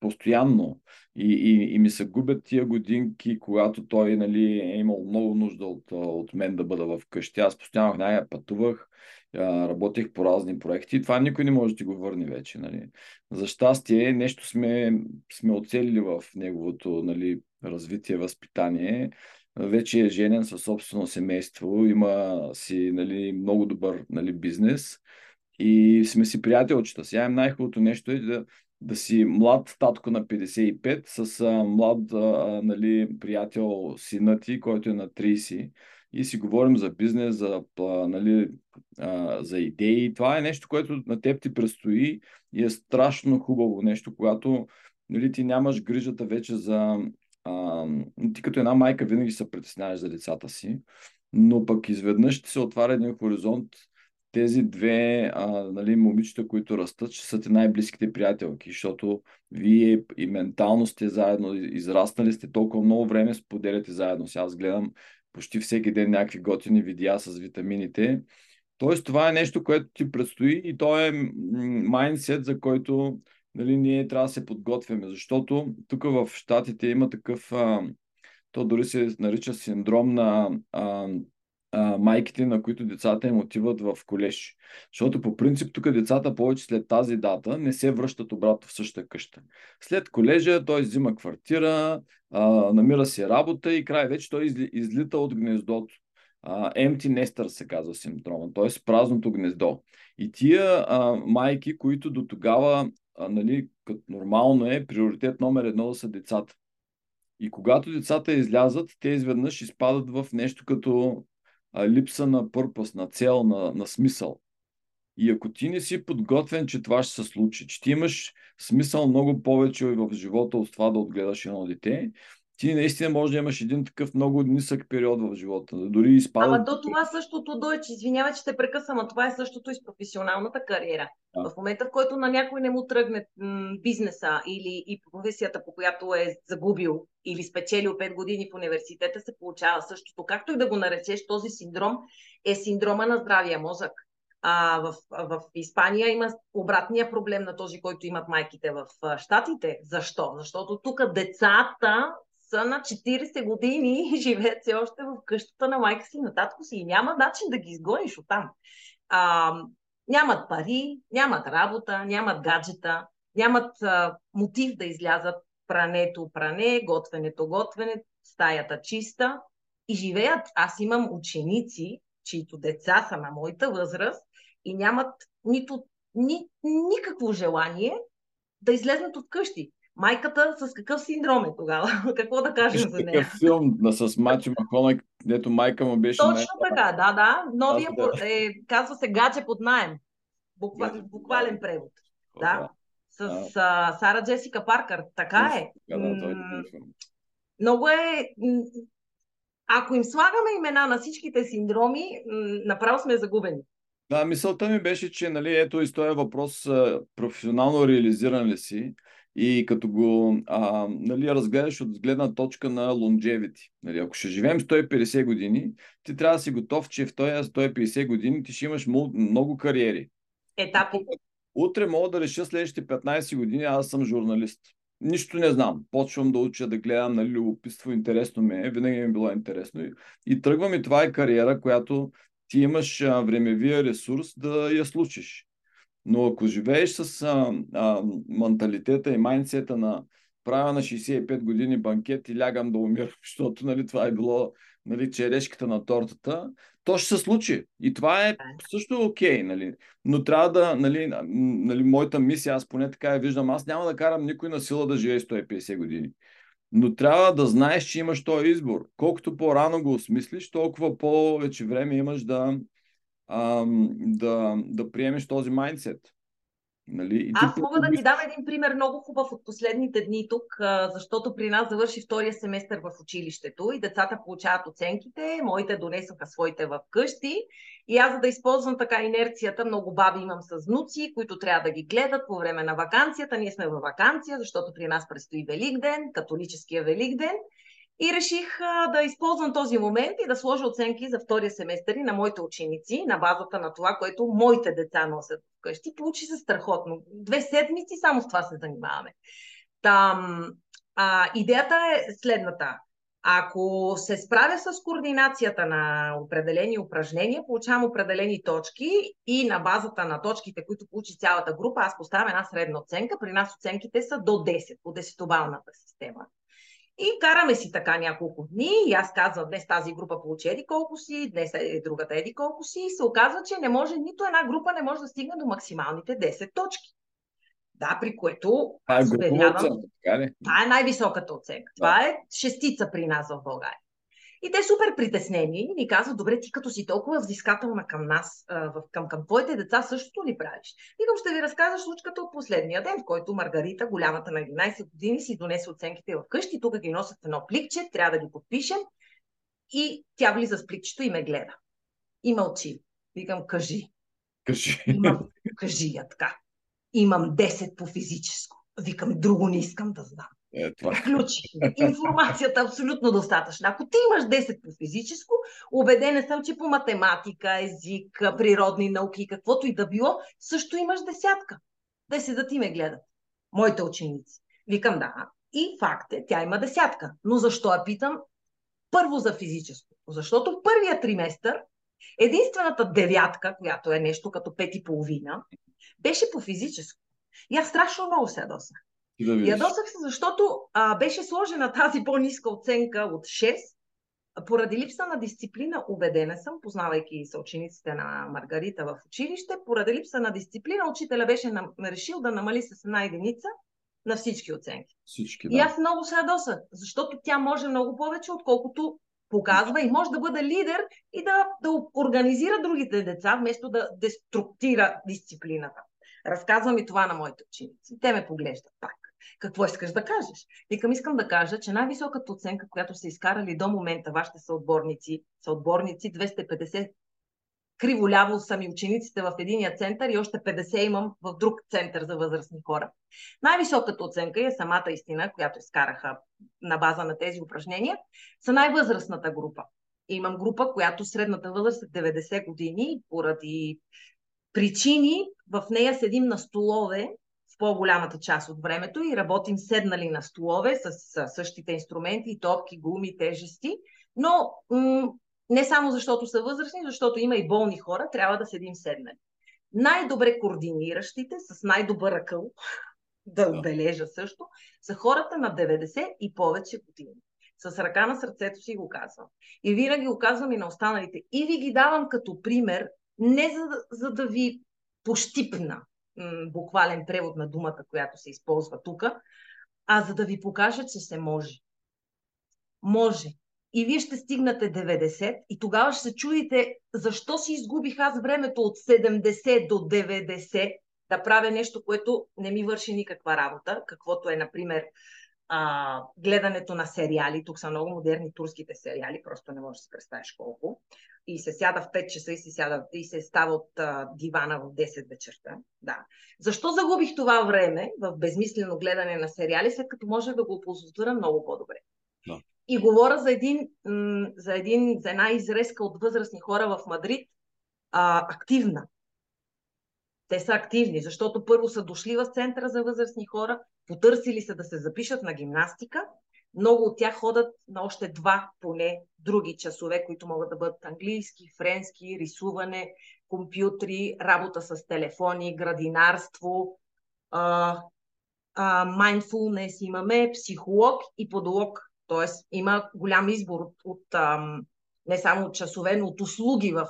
постоянно и, и, и ми се губят тия годинки, когато той нали, е имал много нужда от, от мен да бъда в къщи. Аз постоянно най пътувах, работех по разни проекти и това никой не може да ти го върне вече. Нали. За щастие, нещо сме, сме оцелили в неговото нали, развитие, възпитание. Вече е женен със собствено семейство, има си нали, много добър нали, бизнес и сме си приятелчета. Сега най-хубавото нещо е да, да си млад татко на 55 с а, млад а, нали, приятел сина ти, който е на 30 и си говорим за бизнес, за, а, нали, а, за идеи. Това е нещо, което на теб ти предстои и е страшно хубаво нещо, когато нали, ти нямаш грижата вече за... А, ти като една майка винаги се притесняваш за децата си, но пък изведнъж ти се отваря един хоризонт тези две а, нали, момичета, които растат, ще са ти най-близките приятелки, защото вие и ментално сте заедно, израснали сте толкова много време, споделяте заедно. Сега аз гледам почти всеки ден някакви готини видеа с витамините. Тоест, това е нещо, което ти предстои и то е майндсет, за който нали, ние трябва да се подготвяме, защото тук в Штатите има такъв, а, то дори се нарича синдром на а, а, майките, на които децата им отиват в колеж. Защото по принцип тук децата повече след тази дата не се връщат обратно в същата къща. След колежа той взима квартира, а, намира си работа и край вече той изли, излита от гнездото. Uh, empty nester се казва синдрома, т.е. празното гнездо. И тия а, майки, които до тогава, а, нали, като нормално е, приоритет номер едно да са децата. И когато децата излязат, те изведнъж изпадат в нещо като а, липса на пърпъс, на цел, на, на смисъл. И ако ти не си подготвен, че това ще се случи, че ти имаш смисъл много повече в живота от това да отгледаш едно дете, ти наистина може да имаш един такъв много нисък период в живота. Дори изпада. Ама до това същото дойче, извинявай, че те прекъсвам, а това е същото и с професионалната кариера. Да. В момента, в който на някой не му тръгне м- бизнеса или и професията, по която е загубил или спечелил 5 години в университета, се получава същото. Както и да го наречеш, този синдром е синдрома на здравия мозък. А в, в Испания има обратния проблем на този, който имат майките в Штатите. Защо? Защото тук децата са на 40 години и живеят все още в къщата на майка си, на татко си и няма начин да ги изгониш оттам. А, нямат пари, нямат работа, нямат гаджета, нямат а, мотив да излязат прането пране, готвенето готвене, стаята чиста и живеят. Аз имам ученици, чието деца са на моята възраст и нямат нито ни, никакво желание да излезнат от къщи. Майката с какъв синдром е тогава? Какво да кажем за нея? Такъв филм с Мачо Маконък, дето майка му беше Точно най- така, да, да. Новия да. е, казва се Гадже под найем. Буква, буквален превод. О, да. С а, Сара Джесика Паркър. Така е. Да, е много е ако им слагаме имена на всичките синдроми, направо сме загубени. Да, мисълта ми беше, че нали, ето и този въпрос професионално реализиран ли си и като го а, нали, разгледаш от гледна точка на longevity. Нали, ако ще живеем 150 години, ти трябва да си готов, че в този 150 години ти ще имаш много кариери. Етапи. Утре мога да реша следващите 15 години, аз съм журналист. Нищо не знам. Почвам да уча, да гледам, нали, любопитство, интересно ми е, винаги ми е било интересно. И, и тръгвам и това е кариера, която ти имаш а, времевия ресурс да я случиш. Но ако живееш с а, а, менталитета и майнсета на правя на 65 години банкет и лягам да умирам, защото нали, това е било нали, черешката на тортата, то ще се случи. И това е също окей, okay, нали? но трябва да, нали, нали, моята мисия, аз поне така я виждам, аз няма да карам никой на сила да живее 150 години. Но трябва да знаеш, че имаш този избор. Колкото по-рано го осмислиш, толкова повече време имаш да, ам, да, да приемеш този майндсет. Нали? И Аз мога да ти дам един пример много хубав от последните дни тук, защото при нас завърши втория семестър в училището и децата получават оценките, моите донесоха своите в къщи и аз за да използвам така инерцията, много баби имам с внуци, които трябва да ги гледат по време на вакансията. Ние сме във вакансия, защото при нас предстои Великден, католическия Великден. И реших а, да използвам този момент и да сложа оценки за втория семестър на моите ученици на базата на това, което моите деца носят вкъщи. Получи се страхотно. Две седмици само с това се занимаваме. Там, а, идеята е следната. Ако се справя с координацията на определени упражнения, получавам определени точки и на базата на точките, които получи цялата група, аз поставям една средна оценка. При нас оценките са до 10 по 10 система. И караме си така няколко дни и аз казвам, днес тази група получи еди колко си, днес е другата еди колко си и се оказва, че не може, нито една група не може да стигне до максималните 10 точки. Да, при което аз е уверявам, това е най-високата оценка. Да. Това е шестица при нас в България. И те супер притеснени ни казват, добре, ти като си толкова взискателна към нас, към, към твоите деца, същото ли правиш? Викам, ще ви разкажа случката от последния ден, в който Маргарита, голямата на 11 години, си донесе оценките в къщи, тук ги носят в едно пликче, трябва да ги подпишем и тя влиза с пликчето и ме гледа. И мълчи. Викам, кажи. Кажи. Имам, кажи я така. Имам 10 по физическо. Викам, друго не искам да знам. Е, това. Ключи. Информацията е абсолютно достатъчна. Ако ти имаш 10 по физическо, убедена съм, че по математика, език, природни науки, каквото и да било, също имаш десятка. Да се да ти ме гледат. Моите ученици. Викам да. И факт е, тя има десятка. Но защо я питам? Първо за физическо. Защото в първия триместър единствената девятка, която е нещо като пет и половина, беше по физическо. И аз страшно много се ядосах. Да Ядосах се, защото а, беше сложена тази по-ниска оценка от 6, поради липса на дисциплина, убедена съм, познавайки съучениците на Маргарита в училище, поради липса на дисциплина, учителя беше нам, решил да намали с една единица на всички оценки. Всички, да. И аз много се ядосах, защото тя може много повече, отколкото показва и може да бъде лидер и да, да организира другите деца, вместо да деструктира дисциплината. Разказвам и това на моите ученици. Те ме поглеждат пак. Какво искаш да кажеш? Викам, искам да кажа, че най-високата оценка, която са изкарали до момента вашите съотборници, съотборници 250 криволяво са ми учениците в единия център и още 50 имам в друг център за възрастни хора. Най-високата оценка е самата истина, която изкараха на база на тези упражнения, са най-възрастната група. И имам група, която средната възраст е 90 години, поради причини в нея седим на столове по-голямата част от времето и работим седнали на столове с, с същите инструменти, топки, гуми, тежести, но м- не само защото са възрастни, защото има и болни хора, трябва да седим седнали. Най-добре координиращите, с най-добър ръкъл, да отбележа също, са хората на 90 и повече години. С ръка на сърцето си го казвам. И винаги го казвам и на останалите. И ви ги давам като пример, не за, за да ви пощипна буквален превод на думата, която се използва тук, а за да ви покажа, че се може. Може. И вие ще стигнете 90 и тогава ще се чудите защо си изгубих аз времето от 70 до 90 да правя нещо, което не ми върши никаква работа, каквото е, например, а, гледането на сериали. Тук са много модерни турските сериали, просто не можеш да си представиш колко. И се сяда в 5 часа и се, сяда, и се става от а, дивана в 10 вечерта. Да. Защо загубих това време в безмислено гледане на сериали, след като можех да го оползотворя много по-добре? Да. И говоря за, един, за, един, за една изрезка от възрастни хора в Мадрид, а, активна. Те са активни, защото първо са дошли в центъра за възрастни хора, потърсили се да се запишат на гимнастика. Много от тях ходят на още два поне други часове, които могат да бъдат английски, френски, рисуване, компютри, работа с телефони, градинарство, mindfulness имаме, психолог и подолог. Тоест има голям избор от, от не само от часове, но от услуги в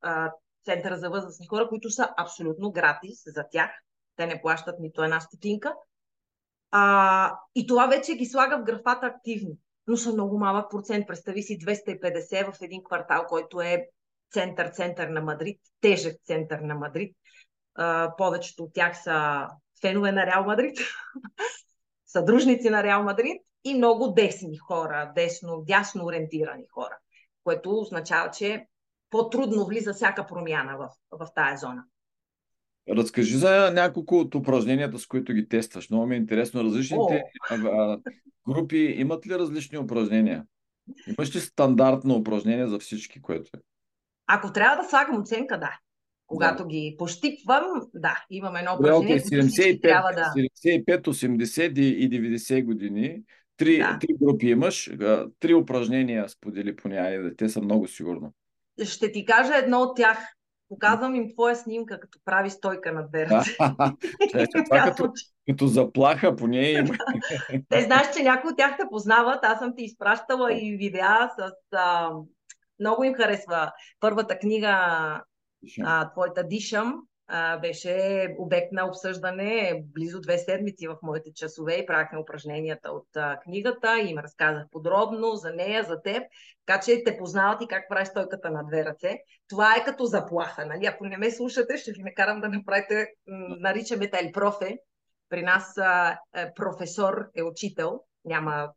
а, Центъра за възрастни хора, които са абсолютно гратис за тях. Те не плащат нито една стотинка. А, и това вече ги слага в графата активни. Но са много малък процент. Представи си 250 в един квартал, който е център-център на Мадрид, тежък център на Мадрид. А, повечето от тях са фенове на Реал Мадрид, съдружници на Реал Мадрид и много десни хора, десно, дясно ориентирани хора, което означава, че по-трудно влиза всяка промяна в, в тая зона. Разкажи за няколко от упражненията, с които ги тестваш. Много ми е интересно. Различните а, групи имат ли различни упражнения? Имаш ли стандартно упражнение за всички, което е? Ако трябва да слагам оценка, да. Когато да. ги пощипвам, да, имам едно упражнение, okay, 75, трябва да... 75, 80 и 90 години. Три, да. три групи имаш, три упражнения сподели по нея. Те са много сигурно. Ще ти кажа едно от тях. Показвам им твоя снимка, като прави стойка на дверца. това като, като заплаха по нея има. Те знаеш, че някои от тях те познават. Аз съм ти изпращала и видеа с... А, много им харесва първата книга а, твоята Дишам а, беше обект на обсъждане близо две седмици в моите часове и правихме упражненията от а, книгата и им разказах подробно за нея, за теб, така че те познават и как прави стойката на две ръце. Това е като заплаха, нали? Ако не ме слушате, ще ви накарам да направите, наричаме те профе. При нас а, е, професор е учител, няма,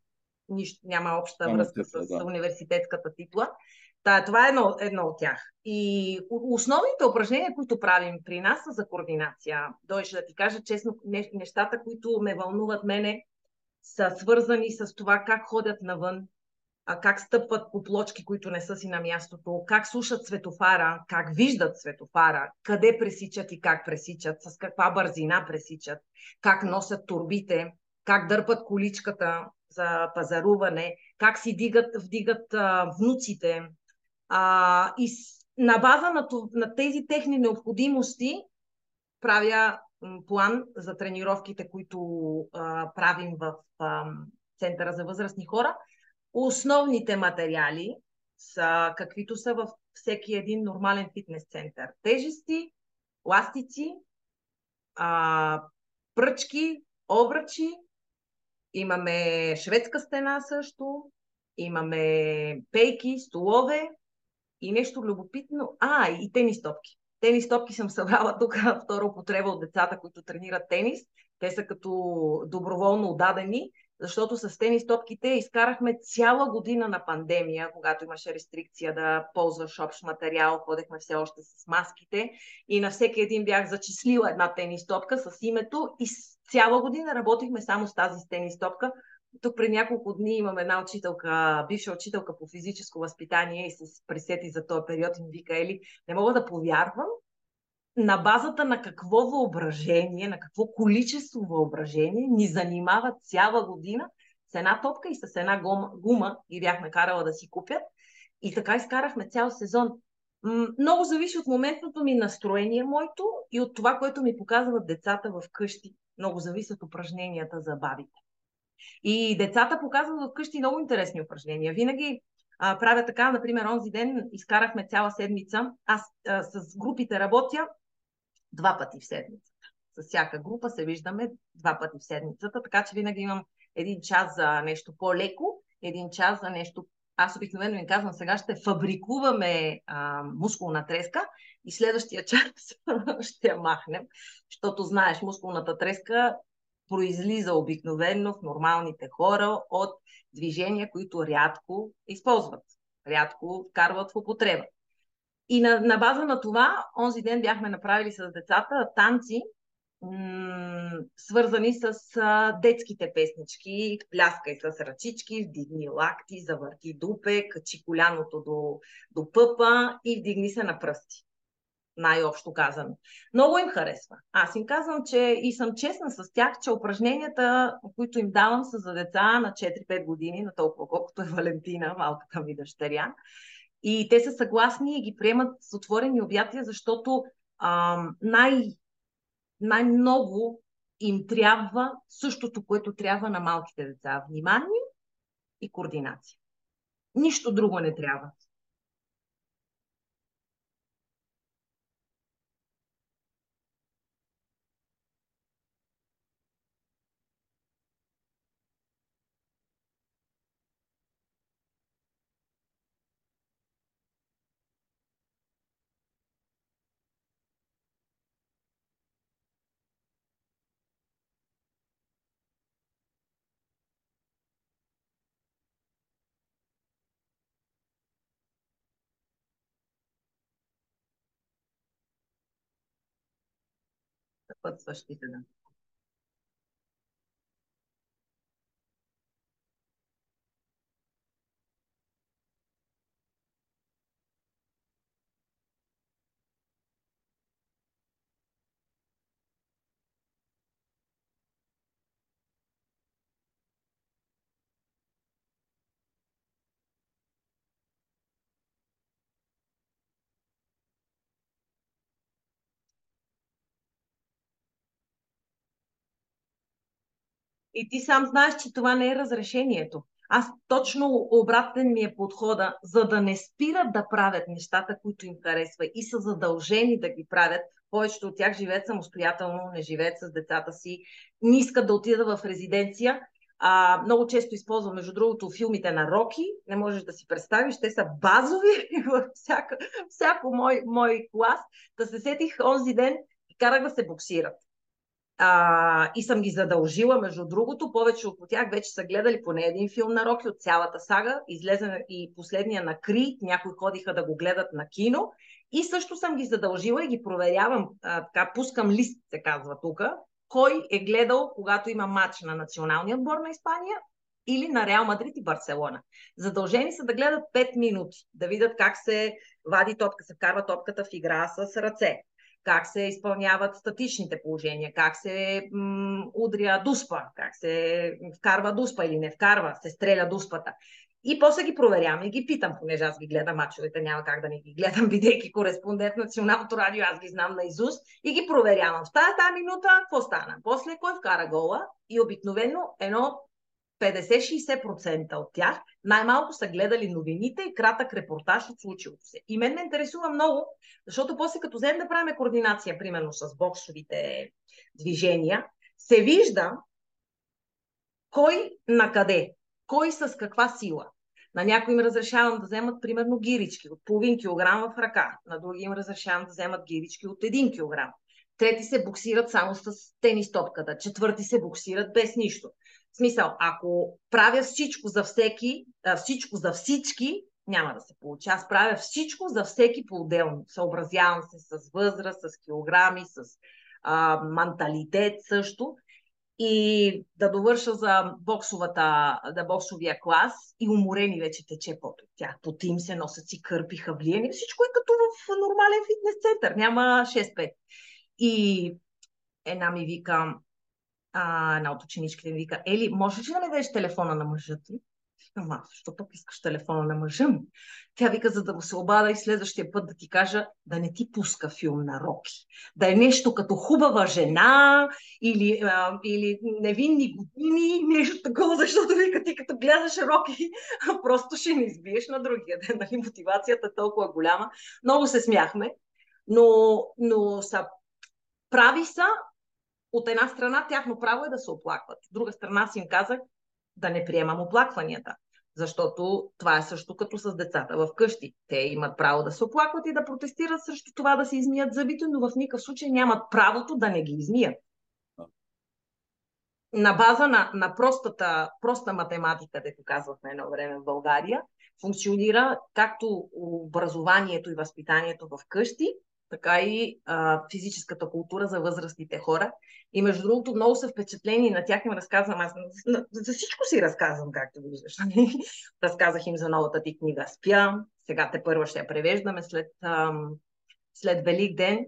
нищо, няма обща връзка с да. университетската титла. Та, това е едно, едно от тях. И основните упражнения, които правим при нас са за координация. Дойше да ти кажа честно, нещата, които ме вълнуват мене, са свързани с това как ходят навън, как стъпват по плочки, които не са си на мястото, как слушат светофара, как виждат светофара, къде пресичат и как пресичат, с каква бързина пресичат, как носят турбите, как дърпат количката за пазаруване, как си дигат, вдигат а, внуците. А, и на база на, на тези техни необходимости правя план за тренировките, които а, правим в а, Центъра за възрастни хора. Основните материали са каквито са във всеки един нормален фитнес център. Тежести, ластици, а, пръчки, обръчи, имаме шведска стена също, имаме пейки, столове и нещо любопитно. А, и тенис топки. Тенис топки съм събрала тук втора употреба от децата, които тренират тенис. Те са като доброволно отдадени, защото с тенис топките изкарахме цяла година на пандемия, когато имаше рестрикция да ползваш общ материал, ходехме все още с маските и на всеки един бях зачислила една тенис топка с името и цяла година работихме само с тази тенис топка. Тук при няколко дни имам една учителка, бивша учителка по физическо възпитание и се присети за този период и ми вика, Ели, не мога да повярвам, на базата на какво въображение, на какво количество въображение ни занимава цяла година с една топка и с една гума, гума и бяхме карала да си купят. И така изкарахме цял сезон. Много зависи от моментното ми настроение моето и от това, което ми показват децата в къщи. Много зависят упражненията за бабите. И децата показват вкъщи много интересни упражнения. Винаги а, правя така, например, онзи ден изкарахме цяла седмица. Аз а, с групите работя два пъти в седмицата. С всяка група се виждаме два пъти в седмицата, така че винаги имам един час за нещо по-леко, един час за нещо. Аз обикновено им казвам, сега ще фабрикуваме а, мускулна треска и следващия час ще я махнем, защото знаеш, мускулната треска произлиза обикновено в нормалните хора от движения, които рядко използват, рядко вкарват в употреба. И на, на база на това, онзи ден бяхме направили с децата танци, м- свързани с а, детските песнички, пляскай с ръчички, вдигни лакти, завърти дупе, качи коляното до, до пъпа и вдигни се на пръсти. Най-общо казано. Много им харесва. Аз им казвам, че и съм честна с тях, че упражненията, които им давам, са за деца на 4-5 години, на толкова колкото е Валентина, малката ми дъщеря. И те са съгласни и ги приемат с отворени обятия, защото а, най- най-много им трябва същото, което трябва на малките деца. Внимание и координация. Нищо друго не трябва. kurzverschließen И ти сам знаеш, че това не е разрешението. Аз точно обратен ми е подхода, за да не спират да правят нещата, които им харесва и са задължени да ги правят. Повечето от тях живеят самостоятелно, не живеят с децата си, не искат да отидат в резиденция. А, много често използвам, между другото, филмите на Роки. Не можеш да си представиш, те са базови във всяко, всяко мой, мой клас. Да се сетих онзи ден и карах да се боксират. А, и съм ги задължила, между другото, повече от тях вече са гледали поне един филм на Роки от цялата сага. Излезе и последния на Кри, някои ходиха да го гледат на кино. И също съм ги задължила и ги проверявам, а, така, пускам лист, се казва тук, кой е гледал, когато има матч на националния отбор на Испания или на Реал Мадрид и Барселона. Задължени са да гледат 5 минути, да видят как се вади топка, се вкарва топката в игра с ръце, как се изпълняват статичните положения, как се м- удря дуспа, как се вкарва дуспа или не вкарва, се стреля дуспата. И после ги проверявам и ги питам, понеже аз ги гледам мачовете, няма как да не ги гледам, бидейки кореспондент на Националното радио, аз ги знам на Изус и ги проверявам. В тази, тази минута какво стана? После кой вкара гола? И обикновено едно 50-60% от тях най-малко са гледали новините и кратък репортаж от случилото се. И мен ме интересува много, защото после като вземем да правим координация, примерно с боксовите движения, се вижда кой на къде, кой с каква сила. На някои им разрешавам да вземат, примерно, гирички от половин килограм в ръка. На други им разрешавам да вземат гирички от един килограм. Трети се боксират само с тенис топката. Четвърти се боксират без нищо. В смисъл, ако правя всичко за всеки, всичко за всички, няма да се получи. Аз правя всичко за всеки по-отделно. Съобразявам се с възраст, с килограми, с а, менталитет също. И да довърша за боксовата, да боксовия клас и уморени вече тече пот от тях. Поти им се носят си кърпи, хавлиени. Всичко е като в нормален фитнес център. Няма 6-5. И една ми вика, а, една от ученичките ми вика, Ели, можеш ли да ми дадеш телефона на мъжа ти? Ама, защо пък искаш телефона на мъжа ми? Тя вика, за да го се обада и следващия път да ти кажа да не ти пуска филм на Роки. Да е нещо като хубава жена или, а, или невинни години, нещо такова, защото вика ти като гледаш Роки, просто ще не избиеш на другия ден. Нали? Мотивацията е толкова голяма. Много се смяхме, но, но са прави са, от една страна тяхно право е да се оплакват. От друга страна си им казах да не приемам оплакванията. Защото това е също като с децата в къщи. Те имат право да се оплакват и да протестират срещу това да се измият зъбите, но в никакъв случай нямат правото да не ги измият. На база на, на простата, проста математика, дето казвахме едно време в България, функционира както образованието и възпитанието в къщи, така и а, физическата култура за възрастните хора. И между другото, много са впечатлени на тях им разказвам. Аз за всичко си разказвам, както виждаш. Нали? Разказах им за новата ти книга Спя. Сега те първо ще я превеждаме след, ам, след Велик ден.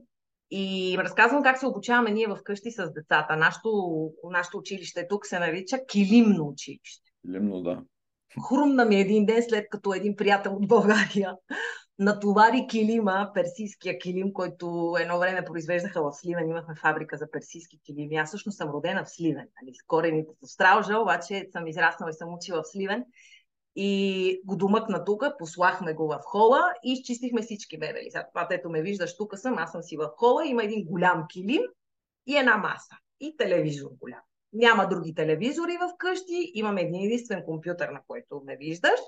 И им разказвам как се обучаваме ние вкъщи с децата. Нашето, нашето училище тук се нарича Килимно училище. Килимно, да. Хрумна ми един ден, след като един приятел от България натовари килима, персийския килим, който едно време произвеждаха в Сливен. Имахме фабрика за персийски килими. Аз всъщност съм родена в Сливен. Нали, с корените в Страужа, обаче съм израснала и съм учила в Сливен. И го домъкна тук, послахме го в хола и изчистихме всички мебели. Сега това, ето ме виждаш, тук съм, аз съм си в хола, има един голям килим и една маса. И телевизор голям няма други телевизори в къщи, имаме един единствен компютър, на който ме виждаш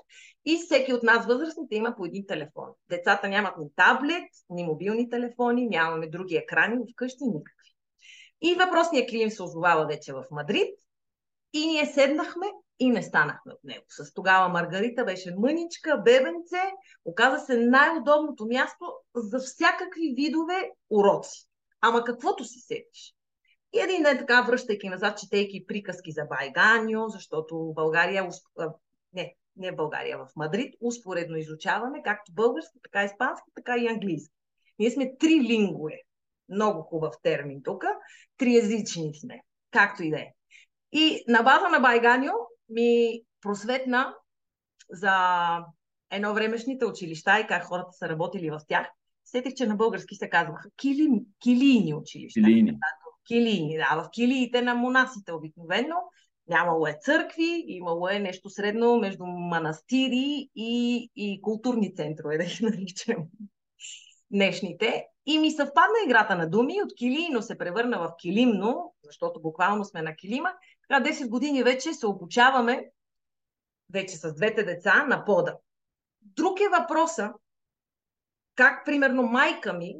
и всеки от нас възрастните има по един телефон. Децата нямат ни таблет, ни мобилни телефони, нямаме други екрани в къщи, никакви. И въпросният клиент се озовава вече в Мадрид и ние седнахме и не станахме от него. С тогава Маргарита беше мъничка, бебенце, оказа се най-удобното място за всякакви видове уроци. Ама каквото си седиш. И един ден така, връщайки назад, четейки приказки за Байганьо, защото България, не, не в България, в Мадрид, успоредно изучаваме както български, така испански, така и английски. Ние сме три лингуе. Много хубав термин тук. Триязични сме, както и да е. И на база на Байганьо ми просветна за едно времешните училища и как хората са работили в тях. Сетих, че на български се казваха кили, килийни училища. Килийни килии. Да, в килиите на монасите обикновено. Нямало е църкви, имало е нещо средно между манастири и, и културни центрове, да ги наричам днешните. И ми съвпадна играта на думи, от килийно се превърна в килимно, защото буквално сме на килима. Така 10 години вече се обучаваме вече с двете деца на пода. Друг е въпроса, как примерно майка ми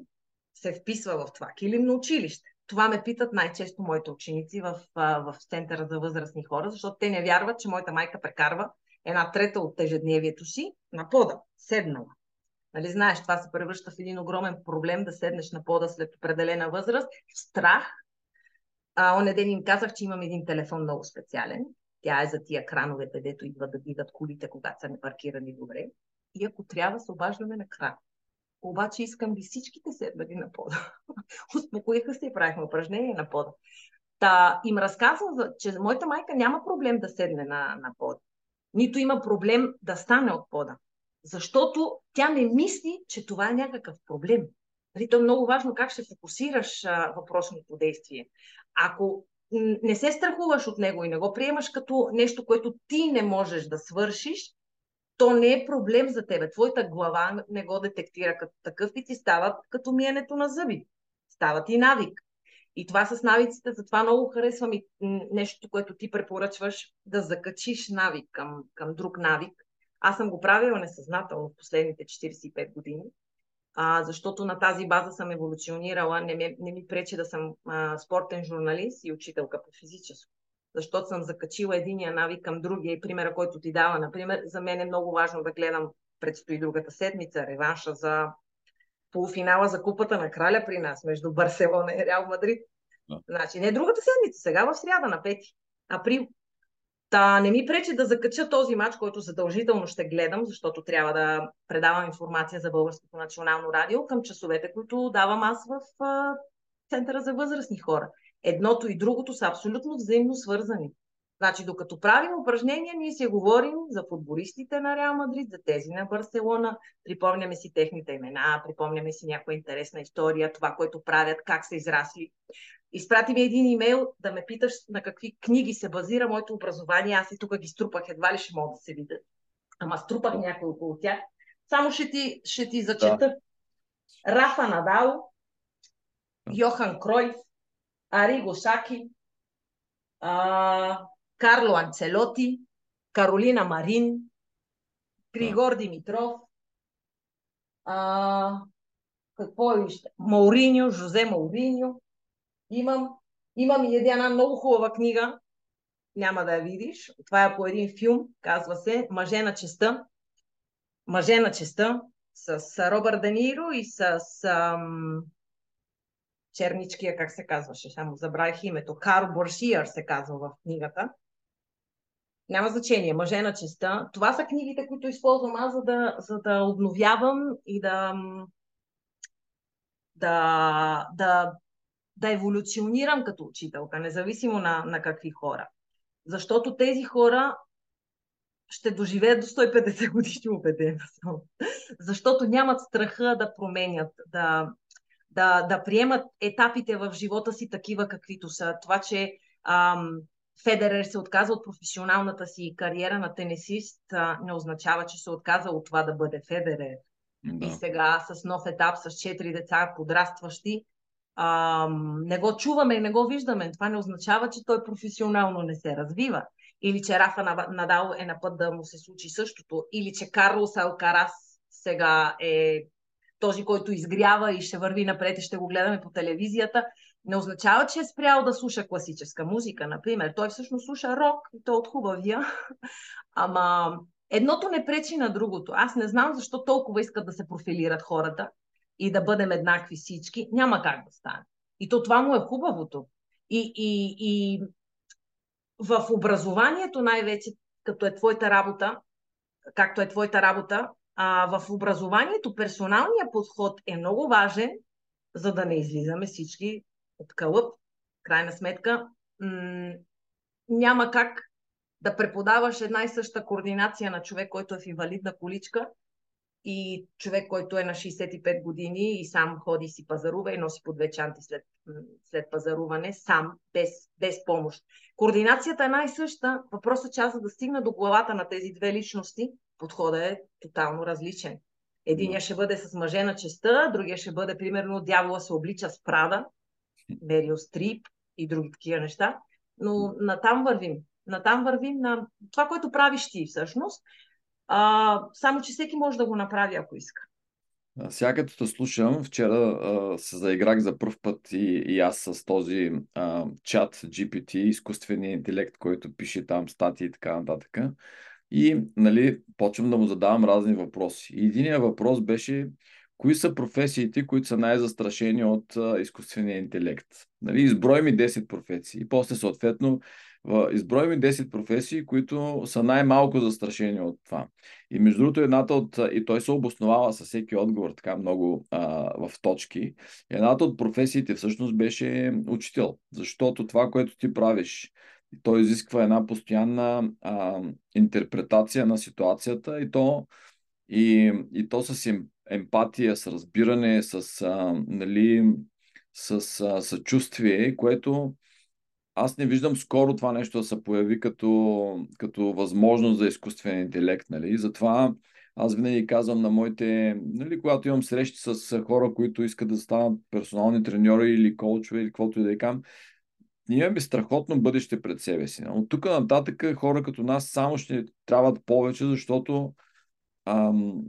се вписва в това килимно училище. Това ме питат най-често моите ученици в, в Центъра за възрастни хора, защото те не вярват, че моята майка прекарва една трета от ежедневието си на пода, седнала. Нали, знаеш, това се превръща в един огромен проблем да седнеш на пода след определена възраст. Страх. А, оне ден им казах, че имам един телефон много специален. Тя е за тия крановете, дето идват да дигат колите, когато са не паркирани добре. И ако трябва, се обаждаме на кран. Обаче искам ви всичките седнали на пода. Успокоиха се и правихме упражнение на пода. Та им разказвам, че моята майка няма проблем да седне на, на пода. Нито има проблем да стане от пода. Защото тя не мисли, че това е някакъв проблем. Нали, то е много важно как ще фокусираш а, въпросното действие. Ако не се страхуваш от него и не го приемаш като нещо, което ти не можеш да свършиш, то не е проблем за тебе. Твоята глава не го детектира като такъв и ти става като миенето на зъби. Става ти навик. И това с навиците, затова много харесвам и нещо, което ти препоръчваш, да закачиш навик към, към друг навик. Аз съм го правила несъзнателно в последните 45 години, а, защото на тази база съм еволюционирала, не ми, не ми пречи да съм а, спортен журналист и учителка по физическо защото съм закачила единия навик към другия и примера, който ти дава. Например, за мен е много важно да гледам, предстои другата седмица, реванша за полуфинала за купата на краля при нас, между Барселона и Реал Мадрид. Да. Значи, не другата седмица, сега в сряда на 5 април. Та не ми пречи да закача този матч, който задължително ще гледам, защото трябва да предавам информация за Българското национално радио към часовете, които давам аз в Центъра за възрастни хора едното и другото са абсолютно взаимно свързани. Значи, докато правим упражнения, ние си говорим за футболистите на Реал Мадрид, за тези на Барселона, припомняме си техните имена, припомняме си някоя интересна история, това, което правят, как са израсли. Изпрати ми един имейл да ме питаш на какви книги се базира моето образование. Аз и тук ги струпах, едва ли ще мога да се видят. Ама струпах някой около тях. Само ще ти, ще ти зачета. Да. Рафа Надал, Йохан Кройф, Ариго Саки, а, Карло Анцелоти, Каролина Марин, Григор Димитров, а, какво е още? Мауриньо, Жозе Мауриньо. Имам, имам и една много хубава книга, няма да я видиш. Това е по един филм, казва се Мъже на честа. Мъже на честа с Робърт Даниро и с ам, черничкия, как се казваше, само забравих името, Карл Боршиер се казва в книгата. Няма значение, мъже на честа. Това са книгите, които използвам аз, за да, за да обновявам и да, да, да, да еволюционирам като учителка, независимо на, на какви хора. Защото тези хора ще доживеят до 150 години, убедена съм. Защото нямат страха да променят, да, да, да приемат етапите в живота си такива каквито са. Това, че ам, Федерер се отказа от професионалната си кариера на тенисист, а, не означава, че се отказа от това да бъде Федерер. Да. И сега с нов етап, с четири деца подрастващи, ам, не го чуваме и не го виждаме. Това не означава, че той професионално не се развива. Или че Рафа Надал е на път да му се случи същото. Или че Карлос Алкарас сега е този, който изгрява и ще върви напред и ще го гледаме по телевизията, не означава, че е спрял да слуша класическа музика, например. Той всъщност слуша рок и то от хубавия. Ама едното не пречи на другото. Аз не знам защо толкова искат да се профилират хората и да бъдем еднакви всички. Няма как да стане. И то това му е хубавото. И, и, и в образованието най-вече, като е твоята работа, както е твоята работа, а, в образованието персоналният подход е много важен, за да не излизаме всички от кълъп. Крайна сметка, м- няма как да преподаваш една и съща координация на човек, който е в инвалидна количка и човек, който е на 65 години и сам ходи си пазарува и носи по две чанти след, след пазаруване, сам, без, без помощ. Координацията е най-съща. Въпросът е, че аз за да стигна до главата на тези две личности, подходът е тотално различен. Единия ще бъде с мъже на честа, другия ще бъде, примерно, дявола се облича с Прада, Мерил Стрип и други такива неща. Но натам вървим. Натам вървим на това, което правиш ти всъщност. А, само, че всеки може да го направи, ако иска. Сега като те слушам, вчера а, се заиграх за първ път и, и аз с този а, чат GPT, изкуствения интелект, който пише там статии и така нататък. И нали, почвам да му задавам разни въпроси. И единия въпрос беше кои са професиите, които са най-застрашени от а, изкуствения интелект. Нали, изброй ми 10 професии. И после съответно изброй ми 10 професии, които са най-малко застрашени от това. И между другото, едната от. И той се обосновава със всеки отговор така много а, в точки. Едната от професиите всъщност беше учител. Защото това, което ти правиш, то изисква една постоянна а, интерпретация на ситуацията и то, и, и то с емпатия, с разбиране, с, а, нали, с а, съчувствие, което аз не виждам скоро това нещо да се появи като, като възможност за изкуствен интелект. Нали? Затова аз винаги казвам на моите, нали, когато имам срещи с хора, които искат да станат персонални треньори или коучове или каквото и да кам, ние имаме страхотно бъдеще пред себе си. От тук нататък хора като нас само ще трябват повече, защото ам,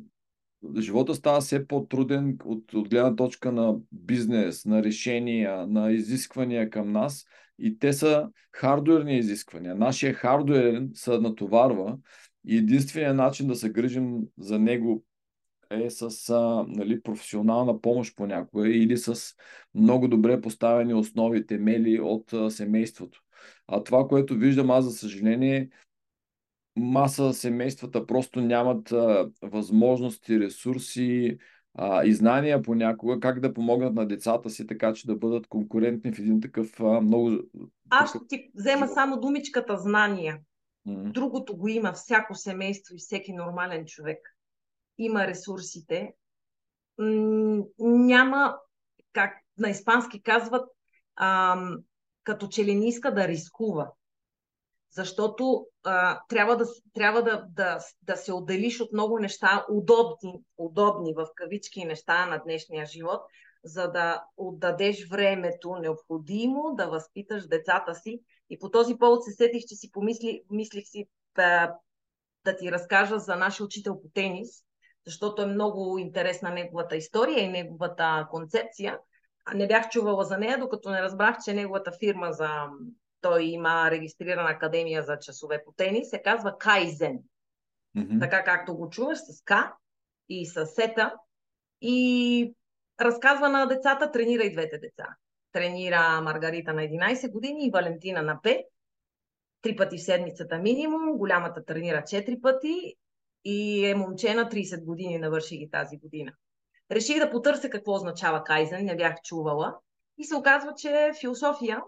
живота става все по-труден от, от гледна точка на бизнес, на решения, на изисквания към нас и те са хардуерни изисквания. Нашия хардуер се натоварва и единственият начин да се грижим за него е с а, нали, професионална помощ понякога или с много добре поставени основи, темели от а, семейството. А това, което виждам аз, за съжаление, маса семействата просто нямат а, възможности, ресурси а, и знания понякога как да помогнат на децата си, така че да бъдат конкурентни в един такъв а, много. Аз ще ти взема само думичката знания. Mm-hmm. Другото го има всяко семейство и всеки нормален човек. Има ресурсите. Няма, как на испански казват, ам, като че ли не иска да рискува защото а, трябва, да, трябва да, да, да се отделиш от много неща, удобни, удобни в кавички неща на днешния живот, за да отдадеш времето необходимо да възпиташ децата си. И по този повод се сетих, че си помисли, мислих си да ти разкажа за нашия учител по тенис, защото е много интересна неговата история и неговата концепция. Не бях чувала за нея, докато не разбрах, че неговата фирма за той има регистрирана академия за часове по тенис, се казва Кайзен. Mm-hmm. Така както го чуваш с К и с Сета. И разказва на децата, тренира и двете деца. Тренира Маргарита на 11 години и Валентина на 5. Три пъти в седмицата минимум. Голямата тренира 4 пъти и е момче на 30 години, навърши ги тази година. Реших да потърся какво означава Кайзен, не бях чувала. И се оказва, че философия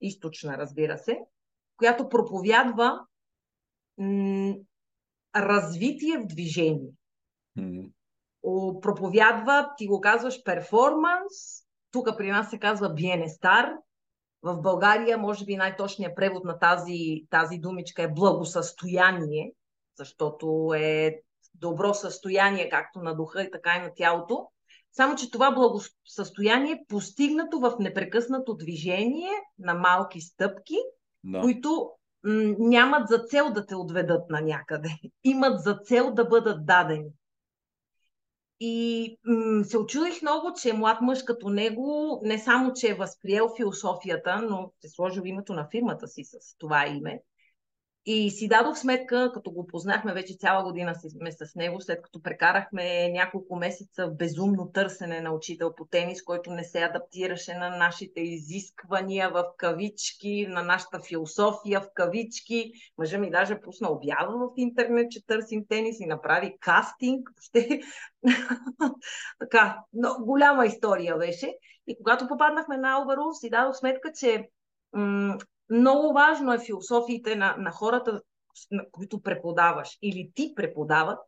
източна, разбира се, която проповядва м- развитие в движение. Mm-hmm. О, проповядва, ти го казваш, перформанс, тук при нас се казва биенестар, в България, може би най-точният превод на тази, тази думичка е благосъстояние, защото е добро състояние както на духа, и така и на тялото. Само, че това благосъстояние е постигнато в непрекъснато движение на малки стъпки, да. които м- нямат за цел да те отведат на някъде. Имат за цел да бъдат дадени. И м- се очудих много, че млад мъж като него не само, че е възприел философията, но се сложил името на фирмата си с това име. И си дадох сметка, като го познахме вече цяла година сме с него, след като прекарахме няколко месеца безумно търсене на учител по тенис, който не се адаптираше на нашите изисквания в кавички, на нашата философия в кавички. Мъжа ми даже пусна обява в интернет, че търсим тенис и направи кастинг. Така, но голяма история беше. И когато попаднахме на Алваро, си дадох сметка, че много важно е философиите на, на хората, на които преподаваш или ти преподават,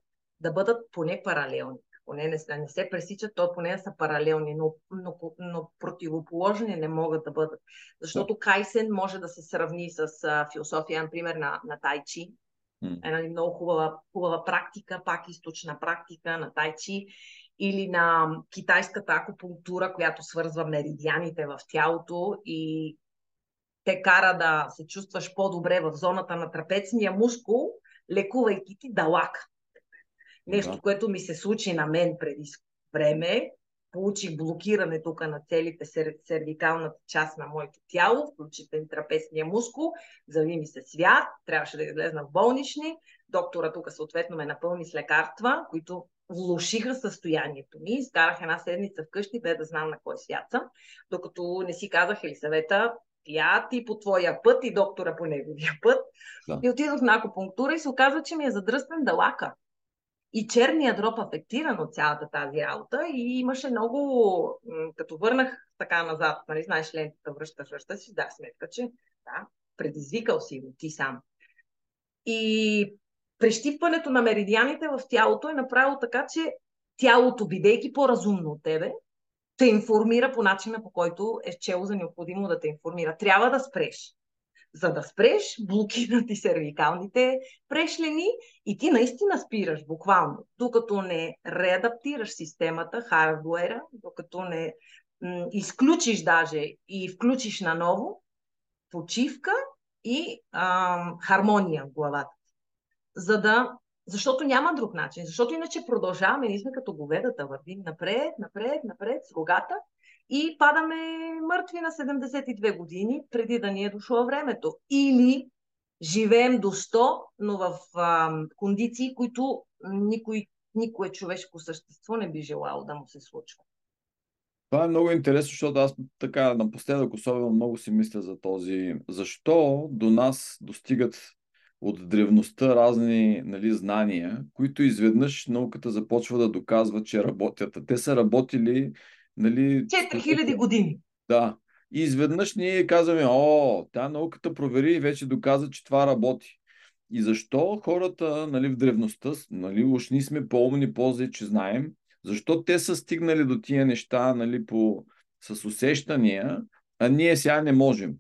да бъдат поне паралелни. Поне не, не се пресичат, то поне са паралелни, но, но, но противоположни не могат да бъдат. Защото Кайсен може да се сравни с а, философия, например, на, на Тайчи. Една много хубава, хубава практика, пак източна практика на Тайчи или на китайската акупунктура, която свързва меридианите в тялото и те кара да се чувстваш по-добре в зоната на трапецния мускул, лекувайки ти далака. Нещо, да. което ми се случи на мен преди време получих блокиране тук на целите сервикалната част на моето тяло, включително трапезния мускул, зави ми се свят, трябваше да излезна в болнични. Доктора тук съответно ме напълни с лекарства, които влушиха състоянието ми. Изкарах една седмица вкъщи, без да знам на кой свят съм, докато не си казах Елисавета, тя ти по твоя път и доктора по неговия път. Да. И отидох на акупунктура и се оказва, че ми е задръстен далака. И черният дроп афектиран от цялата тази работа и имаше много, като върнах така назад, нали, знаеш лентата, връщаш, връщаш си, да, сметка, че да, предизвикал си го ти сам. И прещипването на меридианите в тялото е направило така, че тялото, бидейки по-разумно от тебе, те информира по начина, по който е чело за необходимо да те информира. Трябва да спреш. За да спреш, блокират ти сервикалните прешлени и ти наистина спираш, буквално. Докато не реадаптираш системата, хардуера, докато не м- изключиш даже и включиш наново, почивка и ам, хармония в главата. За да защото няма друг начин. Защото иначе продължаваме, ние сме като говедата, вървим напред, напред, напред с рогата и падаме мъртви на 72 години, преди да ни е дошло времето. Или живеем до 100, но в а, кондиции, които никой, никое човешко същество не би желало да му се случва. Това е много интересно, защото аз така напоследък особено много си мисля за този. Защо до нас достигат от древността разни нали, знания, които изведнъж науката започва да доказва, че работят. те са работили нали, 4000 години. Да. И изведнъж ние казваме, о, тя науката провери и вече доказа, че това работи. И защо хората нали, в древността, нали, уж ние сме по-умни, по че знаем, защо те са стигнали до тия неща нали, по, с усещания, а ние сега не можем.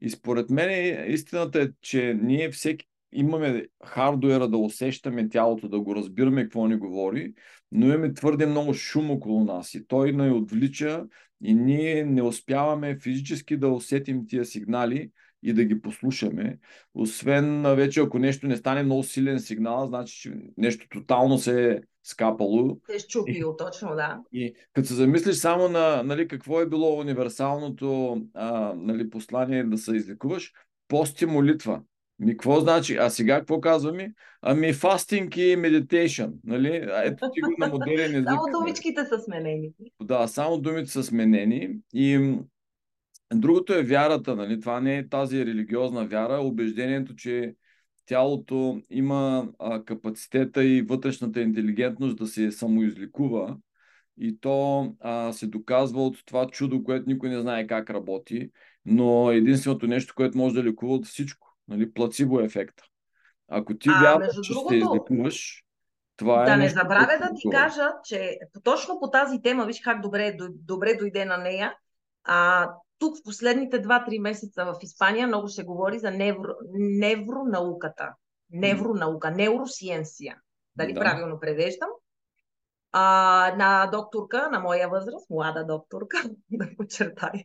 И според мен истината е, че ние всеки имаме хардуера да усещаме тялото, да го разбираме какво ни говори, но имаме твърде много шум около нас и той ни отвлича и ние не успяваме физически да усетим тия сигнали и да ги послушаме. Освен вече ако нещо не стане много силен сигнал, значи, че нещо тотално се е скапало. Се е щупило, точно, да. И като се замислиш само на нали, какво е било универсалното а, нали, послание да се излекуваш, пост и молитва. Ми, какво значи? А сега какво казваме? Ами фастинг и медитейшн. Нали? Ето ти го на модерен език. само думичките са сменени. Да, само думите са сменени. И другото е вярата. Нали? Това не е тази религиозна вяра, убеждението, че тялото има а, капацитета и вътрешната интелигентност да се самоизликува. И то а, се доказва от това чудо, което никой не знае как работи. Но единственото нещо, което може да лекува от всичко нали, плацибо ефекта. Ако ти вярваш, че другото, ще излекуваш, това да е. Да не забравя да ти кажа, че точно по тази тема, виж как добре, добре дойде на нея. А, тук в последните 2-3 месеца в Испания много се говори за невро, невронауката. Невронаука, неуросиенция. Дали да. правилно превеждам? А, на докторка, на моя възраст, млада докторка, да подчертая,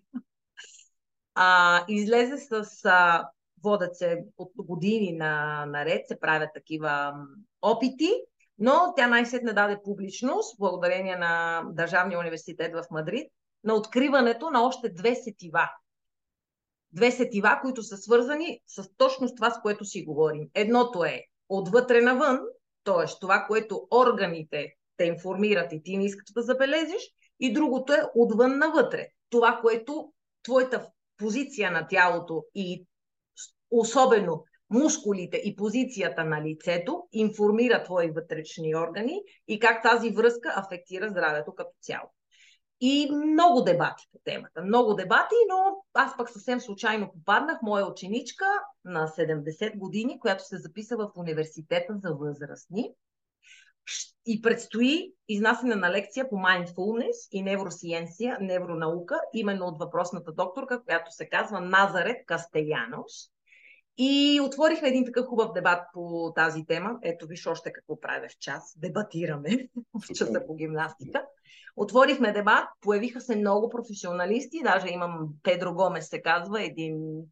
а, излезе с а, водят се от години на, наред, се правят такива опити, но тя най-сетне даде публичност, благодарение на Държавния университет в Мадрид, на откриването на още две сетива. Две сетива, които са свързани с точно с това, с което си говорим. Едното е отвътре навън, т.е. това, което органите те информират и ти не искаш да забележиш, и другото е отвън навътре. Това, което твоята позиция на тялото и особено мускулите и позицията на лицето, информира твои вътрешни органи и как тази връзка афектира здравето като цяло. И много дебати по темата. Много дебати, но аз пък съвсем случайно попаднах. Моя ученичка на 70 години, която се записа в университета за възрастни, и предстои изнасяне на лекция по mindfulness и невросиенция, невронаука, именно от въпросната докторка, която се казва Назарет Кастеянос. И отворихме един такъв хубав дебат по тази тема. Ето виж още какво правя в час. Дебатираме в часа по гимнастика. Отворихме дебат, появиха се много професионалисти, даже имам Педро Гомес се казва, един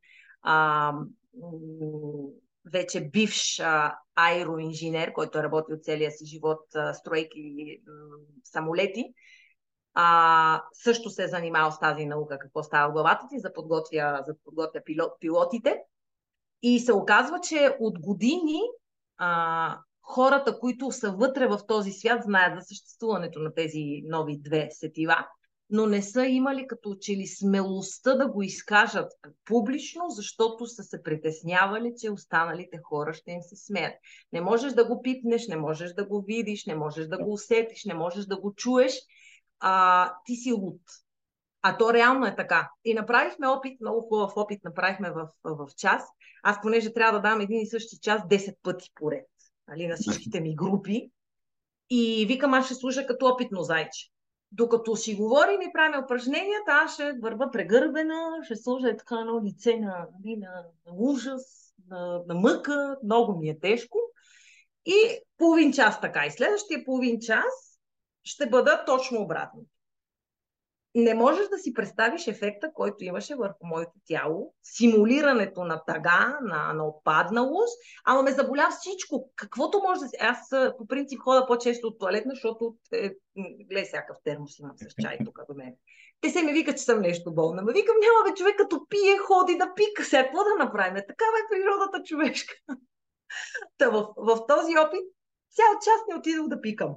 а, вече бивш а, аероинженер, който е работил целия си живот, а, строейки самолети. а, също се е занимавал с тази наука, какво става в главата ти, за подготвя, за подготвя пилот, пилотите. И се оказва, че от години а, хората, които са вътре в този свят, знаят за съществуването на тези нови две сетива, но не са имали като че ли смелостта да го изкажат публично, защото са се притеснявали, че останалите хора ще им се смеят. Не можеш да го пипнеш, не можеш да го видиш, не можеш да го усетиш, не можеш да го чуеш, а, ти си луд. А то реално е така. И направихме опит, много хубав опит направихме в, в час. Аз понеже трябва да дам един и същи час 10 пъти поред нали, на всичките ми групи. И викам, аз ще служа като опитно зайче. Докато си говорим и правим упражненията, аз ще върва прегърбена, ще служа така едно лице на, нали, на, на ужас, на, на мъка, много ми е тежко. И половин час така. И следващия половин час ще бъда точно обратно не можеш да си представиш ефекта, който имаше върху моето тяло, симулирането на тъга, на, на отпадналост, ама ме заболя всичко. Каквото може да си... Аз по принцип хода по-често от туалетна, защото е, гледай всякакъв термос имам с чай тук до мен. Те се ми викат, че съм нещо болна. Ма викам, няма бе, човек като пие, ходи да пика. Сега какво да направим? Такава е природата човешка. Та в, в този опит цял час не отидох да пикам.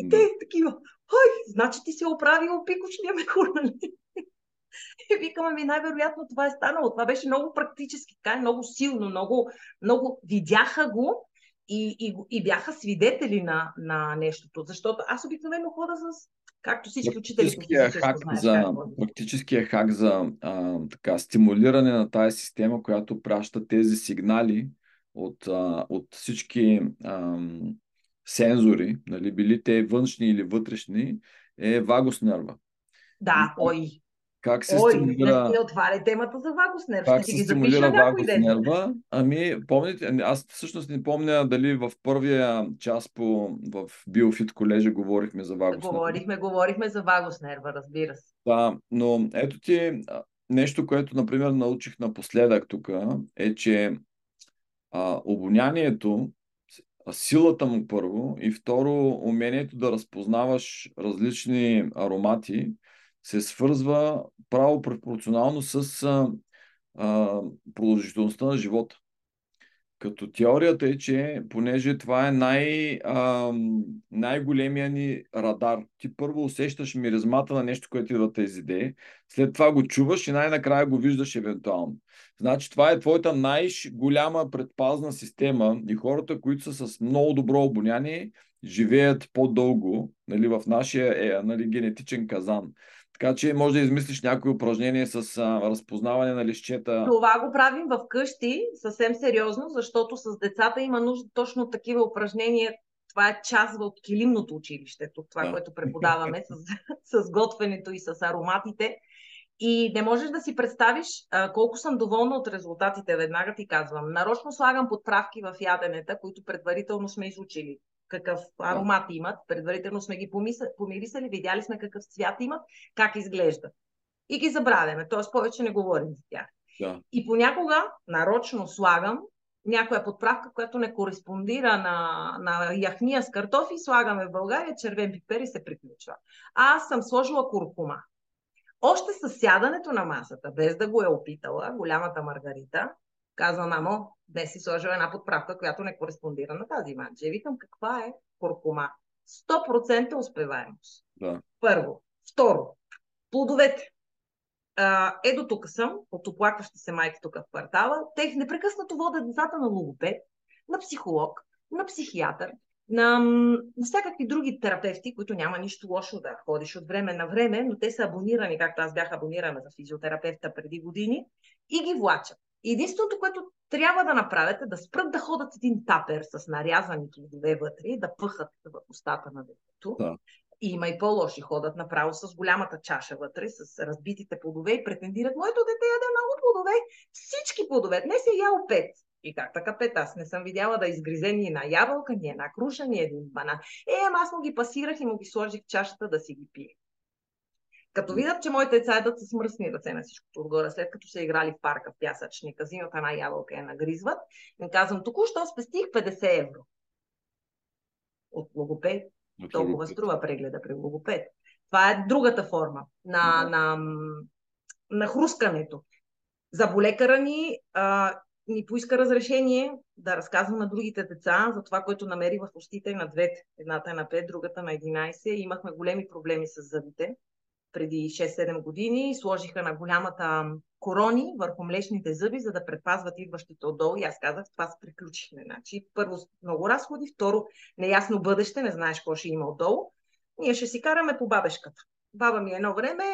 И те такива, ой, значи ти си оправил пикочния мехур, нали? И викам, ами най-вероятно това е станало. Това беше много практически, така е много силно, много, много видяха го и, и, и бяха свидетели на, на нещото. Защото аз обикновено хода с, както всички учители, които хак знаеш, за, Практическия хак за а, така, стимулиране на тази система, която праща тези сигнали от, а, от всички а, сензори, нали, били те външни или вътрешни, е вагус нерва. Да, ой. Как се Ой, стимулира... не отваря темата за вагус нерва. Как се стимулира вагус нерва? Ами, помните, аз всъщност не помня дали в първия час по, в Биофит колежа говорихме за вагус нерва. Говорихме, говорихме за вагус нерва, разбира се. Да, но ето ти нещо, което, например, научих напоследък тук, е, че а, обонянието силата му първо и второ умението да разпознаваш различни аромати се свързва право пропорционално с а, а, продължителността на живота. Като теорията е, че понеже това е най, а, най-големия ни радар, ти първо усещаш миризмата на нещо, което идва тези идеи, след това го чуваш и най-накрая го виждаш евентуално. Значи това е твоята най-голяма предпазна система и хората, които са с много добро обоняние, живеят по-дълго нали, в нашия е, нали, генетичен казан. Така че може да измислиш някои упражнения с а, разпознаване на лищета. Това го правим в къщи съвсем сериозно, защото с децата има нужда точно такива упражнения. Това е част от килимното училище, това, да. което преподаваме с, с готвенето и с ароматите. И не можеш да си представиш а, колко съм доволна от резултатите. Веднага ти казвам. Нарочно слагам подправки в яденета, които предварително сме изучили какъв аромат имат, предварително сме ги помирисали, видяли сме какъв цвят имат, как изглеждат. И ги забравяме, т.е. повече не говорим за тях. Да. И понякога нарочно слагам някоя подправка, която не кореспондира на, на яхния с картофи, слагаме в България червен пипер и се приключва. А аз съм сложила куркума. Още с сядането на масата, без да го е опитала, голямата Маргарита, казва, мамо, днес си сложила една подправка, която не кореспондира на тази манче. Викам, каква е куркума? 100% успеваемост. Да. Първо. Второ, плодовете. А, е до тук съм, от оплакваща се майка тук в квартала. Те непрекъснато водят децата на логопед, на психолог, на психиатър, на, на всякакви други терапевти, които няма нищо лошо да ходиш от време на време, но те са абонирани, както аз бях абонирана за физиотерапевта преди години, и ги влачат. Единственото, което трябва да направят е да спрат да ходят един тапер с нарязани плодове вътре и да пъхат в устата на детето. Да. И има и по-лоши ходят направо с голямата чаша вътре, с разбитите плодове и претендират, моето дете яде много плодове, всички плодове, днес е ял пет. И как така пет? Аз не съм видяла да изгризе ни една ябълка, ни една круша, ни един банан. Е, аз му ги пасирах и му ги сложих в чашата да си ги пие. Като видят, че моите деца едат с мръсни ръце на всичкото отгоре, след като са играли в парка в пясъчника, взимат една ябълка и я нагризват, им казвам, току-що спестих 50 евро. От логопед. От Толкова логопед. струва прегледа при логопед. Това е другата форма на, да. на, на хрускането. Заболекара ни а, ни поиска разрешение да разказвам на другите деца за това, което намери в устите на двете. Едната е на 5, другата на 11. Имахме големи проблеми с зъбите преди 6-7 години. Сложиха на голямата корони върху млечните зъби, за да предпазват идващите отдолу. И аз казах, това се приключихме. Значи, първо много разходи, второ неясно бъдеще, не знаеш какво ще има отдолу. Ние ще си караме по бабешката. Баба ми едно време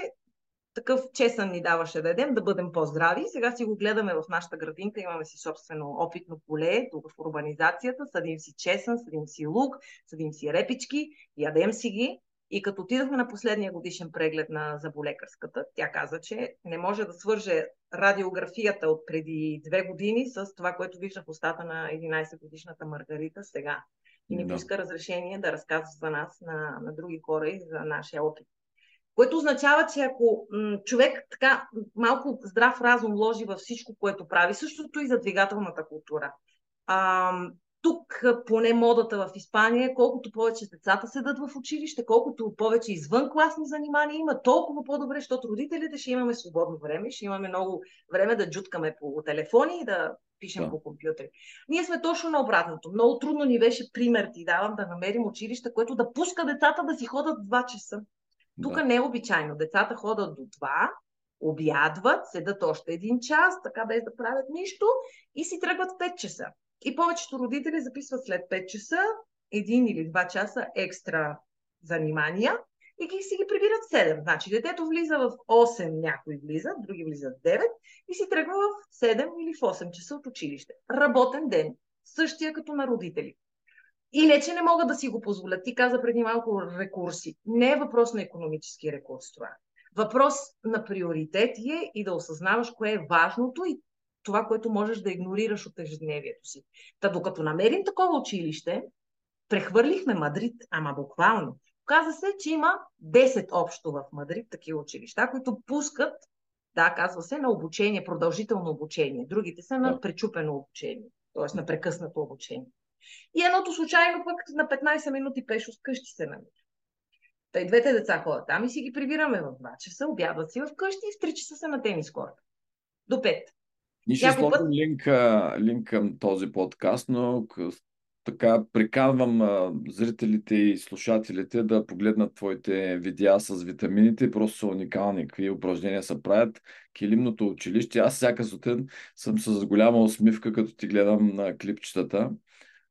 такъв чесън ни даваше да едем, да бъдем по-здрави. Сега си го гледаме в нашата градинка, имаме си собствено опитно поле тук в урбанизацията, съдим си чесън, съдим си лук, съдим си репички, ядем си ги. И като отидахме на последния годишен преглед на заболекарската, тя каза, че не може да свърже радиографията от преди две години с това, което вижда в устата на 11-годишната Маргарита сега. И ни поиска разрешение да разказва за нас на, на други хора и за нашия опит. Което означава, че ако м- човек така малко здрав разум вложи във всичко, което прави, същото и за двигателната култура. А, тук, поне модата в Испания, колкото повече децата седат в училище, колкото повече извън класни занимания има, толкова по-добре, защото родителите ще имаме свободно време, ще имаме много време да джуткаме по телефони и да пишем да. по компютри. Ние сме точно на обратното. Много трудно ни беше пример ти давам да намерим училище, което да пуска децата да си ходят 2 часа. Тук да. не е обичайно. Децата ходят до 2, обядват, седат още един час, така без да правят нищо и си тръгват в 5 часа. И повечето родители записват след 5 часа един или два часа екстра занимания и ги си ги прибират 7. Значи детето влиза в 8, някои влизат, други влизат в 9 и си тръгва в 7 или в 8 часа от училище. Работен ден. Същия като на родители. И не, че не могат да си го позволят. Ти каза преди малко рекурси. Не е въпрос на економически рекурс това. Въпрос на приоритети е и да осъзнаваш кое е важното и това, което можеш да игнорираш от ежедневието си. Та докато намерим такова училище, прехвърлихме Мадрид, ама буквално. Каза се, че има 10 общо в Мадрид такива училища, които пускат, да, казва се, на обучение, продължително обучение. Другите са на пречупено обучение, т.е. на прекъснато обучение. И едното случайно пък на 15 минути пеш от къщи се намира. Тъй двете деца ходят там и си ги прибираме в 2 часа, обядват си в къщи и в 3 часа са на тенис корта. До 5. Ние ще сложим път... линк, линк към този подкаст, но така приканвам а, зрителите и слушателите да погледнат твоите видеа с витамините. Просто са уникални. Какви упражнения се правят. Килимното училище. Аз всяка сутрин съм с голяма усмивка, като ти гледам на клипчетата.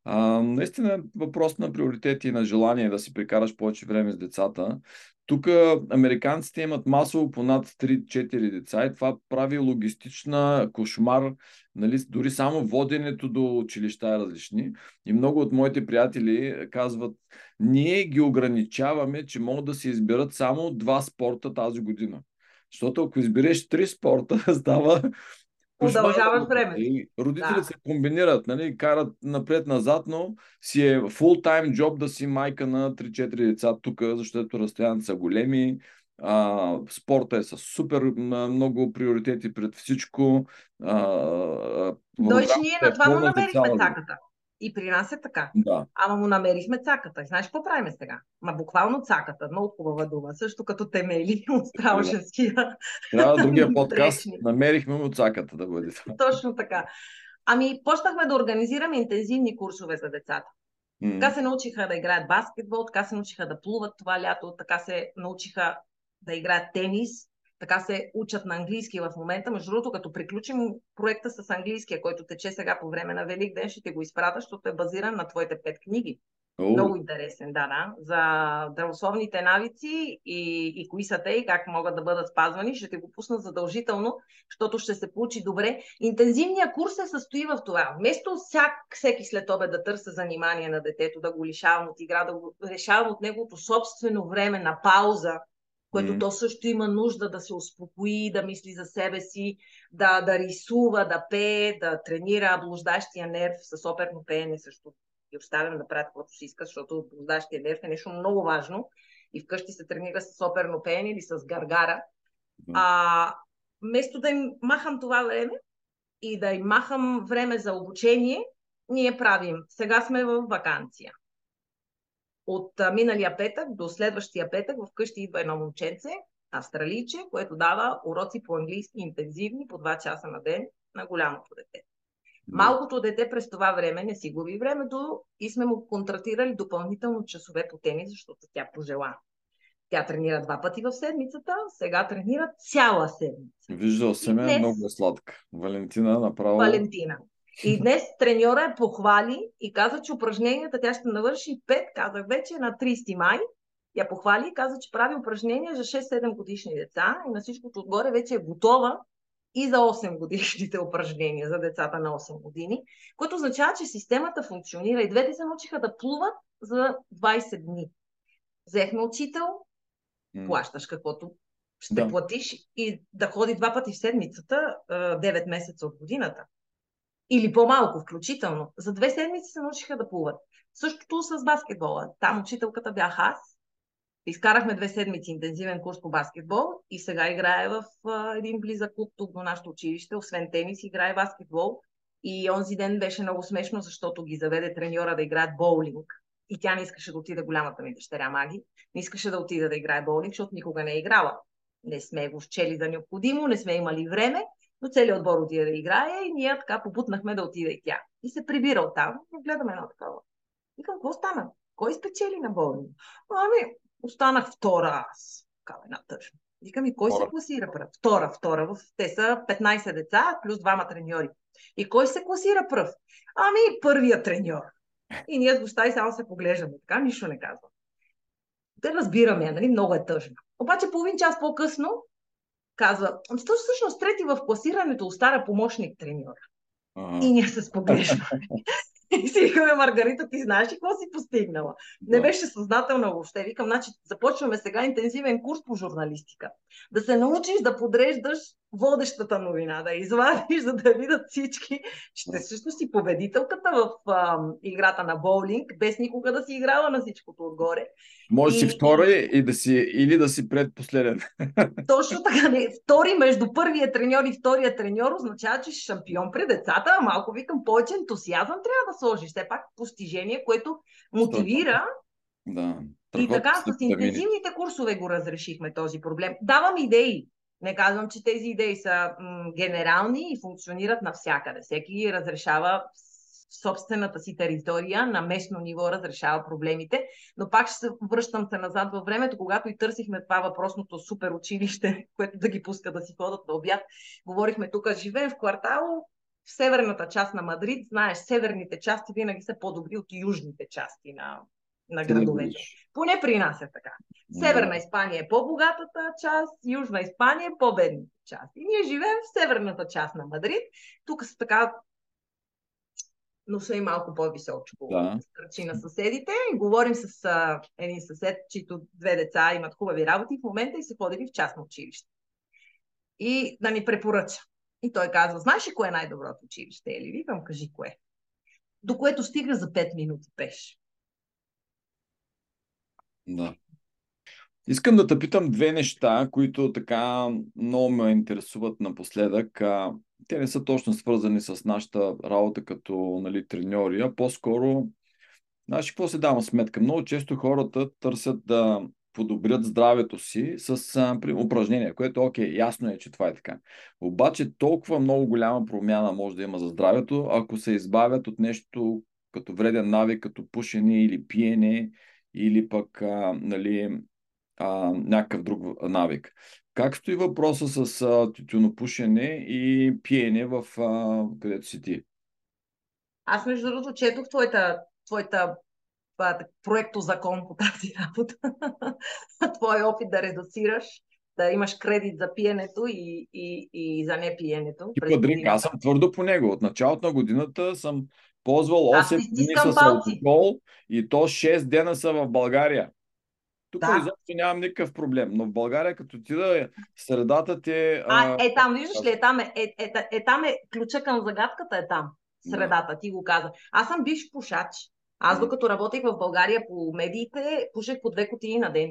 А, наистина е въпрос на приоритети и на желание да си прекараш повече време с децата. Тук американците имат масово по над 3-4 деца и това прави логистична кошмар. Нали, дори само воденето до училища е различни. И много от моите приятели казват, ние ги ограничаваме, че могат да се изберат само два спорта тази година. Защото ако избереш три спорта, става Удължаваш време. родителите да. се комбинират, нали, карат напред-назад, но си е фул-тайм джоб да си майка на 3-4 деца тук, защото разстоянията са големи, а, спорта е с супер много приоритети пред всичко. А, Дойч, ние на това му намерихме цаката. И при нас е така. Да. Ама му намерихме цаката. И знаеш какво правим сега? Ма буквално цаката. Много хубава дума. Също като темели от страушенския. Трябва другия подкаст. намерихме му цаката да бъде. Точно така. Ами, почнахме да организираме интензивни курсове за децата. Mm. Така се научиха да играят баскетбол, така се научиха да плуват това лято, така се научиха да играят тенис, така се учат на английски в момента. Между другото, като приключим проекта с английския, който тече сега по време на Велик ден, ще те го изпрата, защото е базиран на твоите пет книги. Oh. Много интересен, да, да. За здравословните навици и, и кои са те и как могат да бъдат спазвани, ще те го пусна задължително, защото ще се получи добре. Интензивният курс се състои в това. Вместо всяк, всеки след обед да търся занимание на детето, да го лишавам от игра, да го решавам от неговото собствено време на пауза, което mm. то също има нужда да се успокои, да мисли за себе си, да, да рисува, да пее, да тренира блуждащия нерв с оперно пеене също. И оставям да правят каквото си иска, защото блуждащия нерв е нещо много важно. И вкъщи се тренира с оперно пеене или с гаргара. Mm. А, вместо да им махам това време и да им махам време за обучение, ние правим. Сега сме в вакансия. От миналия петък до следващия петък вкъщи идва едно момченце, австралийче, което дава уроци по английски интензивни по 2 часа на ден на голямото дете. Малкото дете през това време не си губи времето и сме му контратирали допълнително часове по тенис, защото тя пожела. Тя тренира два пъти в седмицата, сега тренира цяла седмица. Виждал съм днес... много сладка. Валентина направо... Валентина. И днес треньора е похвали и каза, че упражненията тя ще навърши 5, казах вече, на 30 май. Я похвали и каза, че прави упражнения за 6-7 годишни деца и на всичкото отгоре вече е готова и за 8 годишните упражнения за децата на 8 години, което означава, че системата функционира. И двете се научиха да плуват за 20 дни. Взехме учител, плащаш каквото ще да. платиш и да ходи два пъти в седмицата, 9 месеца от годината. Или по-малко, включително. За две седмици се научиха да плуват. Същото с баскетбола. Там учителката бях аз. Изкарахме две седмици интензивен курс по баскетбол и сега играе в а, един близък клуб тук до нашето училище. Освен тенис, играе баскетбол. И онзи ден беше много смешно, защото ги заведе треньора да играят боулинг. И тя не искаше да отида голямата ми дъщеря Маги. Не искаше да отида да играе боулинг, защото никога не е играла. Не сме го счели за необходимо, не сме имали време, но целият отбор отида да играе и ние така попутнахме да отида и тя. И се прибира от там, и гледаме едно такова. Викам, какво стана? Кой спечели на боулинг? Ами, останах втора аз. Кава една тъжна. Викам, и кой се класира пръв? Втора, втора. Те са 15 деца, плюс двама треньори. И кой се класира пръв? Ами, първия треньор. И ние с гоща и само се поглеждаме. Така нищо не казвам. Те разбираме, нали? Много е тъжно. Обаче половин час по-късно казва, ами, всъщност трети в класирането остара помощник треньор. И ние се споглеждаме. И си викаме, Маргарита, ти знаеш ли какво си постигнала? Не беше съзнателна въобще. Викам, значи започваме сега интензивен курс по журналистика. Да се научиш да подреждаш водещата новина, да извадиш, за да видят всички, ти всъщност си победителката в а, играта на боулинг, без никога да си играла на всичкото отгоре. Може и, си втора и да си, или да си предпоследен. Точно така. Не. Втори между първия треньор и втория треньор означава, че си шампион пред децата, а малко викам повече ентусиазъм трябва да сложиш. Все пак постижение, което мотивира да. И така, с интензивните курсове го разрешихме този проблем. Давам идеи. Не казвам, че тези идеи са м- генерални и функционират навсякъде. Всеки разрешава в собствената си територия, на местно ниво разрешава проблемите, но пак ще се връщам се назад във времето, когато и търсихме това въпросното супер училище, което да ги пуска да си ходят на обяд. Говорихме тук, живеем в квартал в северната част на Мадрид. Знаеш, северните части винаги са по-добри от южните части на на градовете. Поне при нас е така. Северна Испания е по-богатата част, Южна Испания е по-бедната част. И ние живеем в северната част на Мадрид. Тук са така но са и малко по-височко да. на съседите. И говорим с а, един съсед, чието две деца имат хубави работи в момента и се ходили в частно училище. И да ни препоръча. И той казва, знаеш ли кое е най-доброто училище? Или викам, кажи кое. До което стига за 5 минути пеш. Да. Искам да те питам две неща, които така много ме интересуват напоследък. Те не са точно свързани с нашата работа като нали, треньори, а по-скоро, знаеш какво се дава сметка? Много често хората търсят да подобрят здравето си с а, при, упражнения, което окей, ясно е, че това е така. Обаче толкова много голяма промяна може да има за здравето, ако се избавят от нещо като вреден навик, като пушене или пиене или пък а, нали, а, някакъв друг навик. Как стои въпроса с а, тютюнопушене и пиене в а, където си ти? Аз между другото четох твоята, твоята проекто закон по тази работа. Твой опит да редуцираш, да имаш кредит за пиенето и, и, и за непиенето. И подрик, аз съм твърдо по него. От началото на годината съм ползвал 8 дни с алкохол и то 6 дена са в България. Тук да. изобщо нямам никакъв проблем, но в България като ти да средата ти е... А, е там, виждаш ли, е там е, е, е, е, там е ключа към загадката е там. Средата, да. ти го каза. Аз съм бивш пушач. Аз докато работех в България по медиите, пушех по две кутии на ден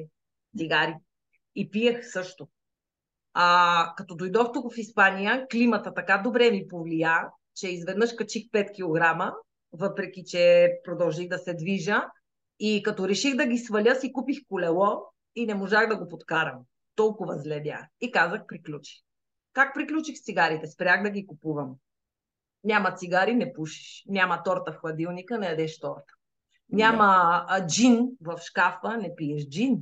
цигари. И пиех също. А, като дойдох тук в Испания, климата така добре ми повлия, че изведнъж качих 5 кг въпреки че продължих да се движа. И като реших да ги сваля, си купих колело и не можах да го подкарам. Толкова зле бях. И казах, приключи. Как приключих с цигарите? Спрях да ги купувам. Няма цигари, не пушиш. Няма торта в хладилника, не ядеш торта. Няма да. джин в шкафа, не пиеш джин.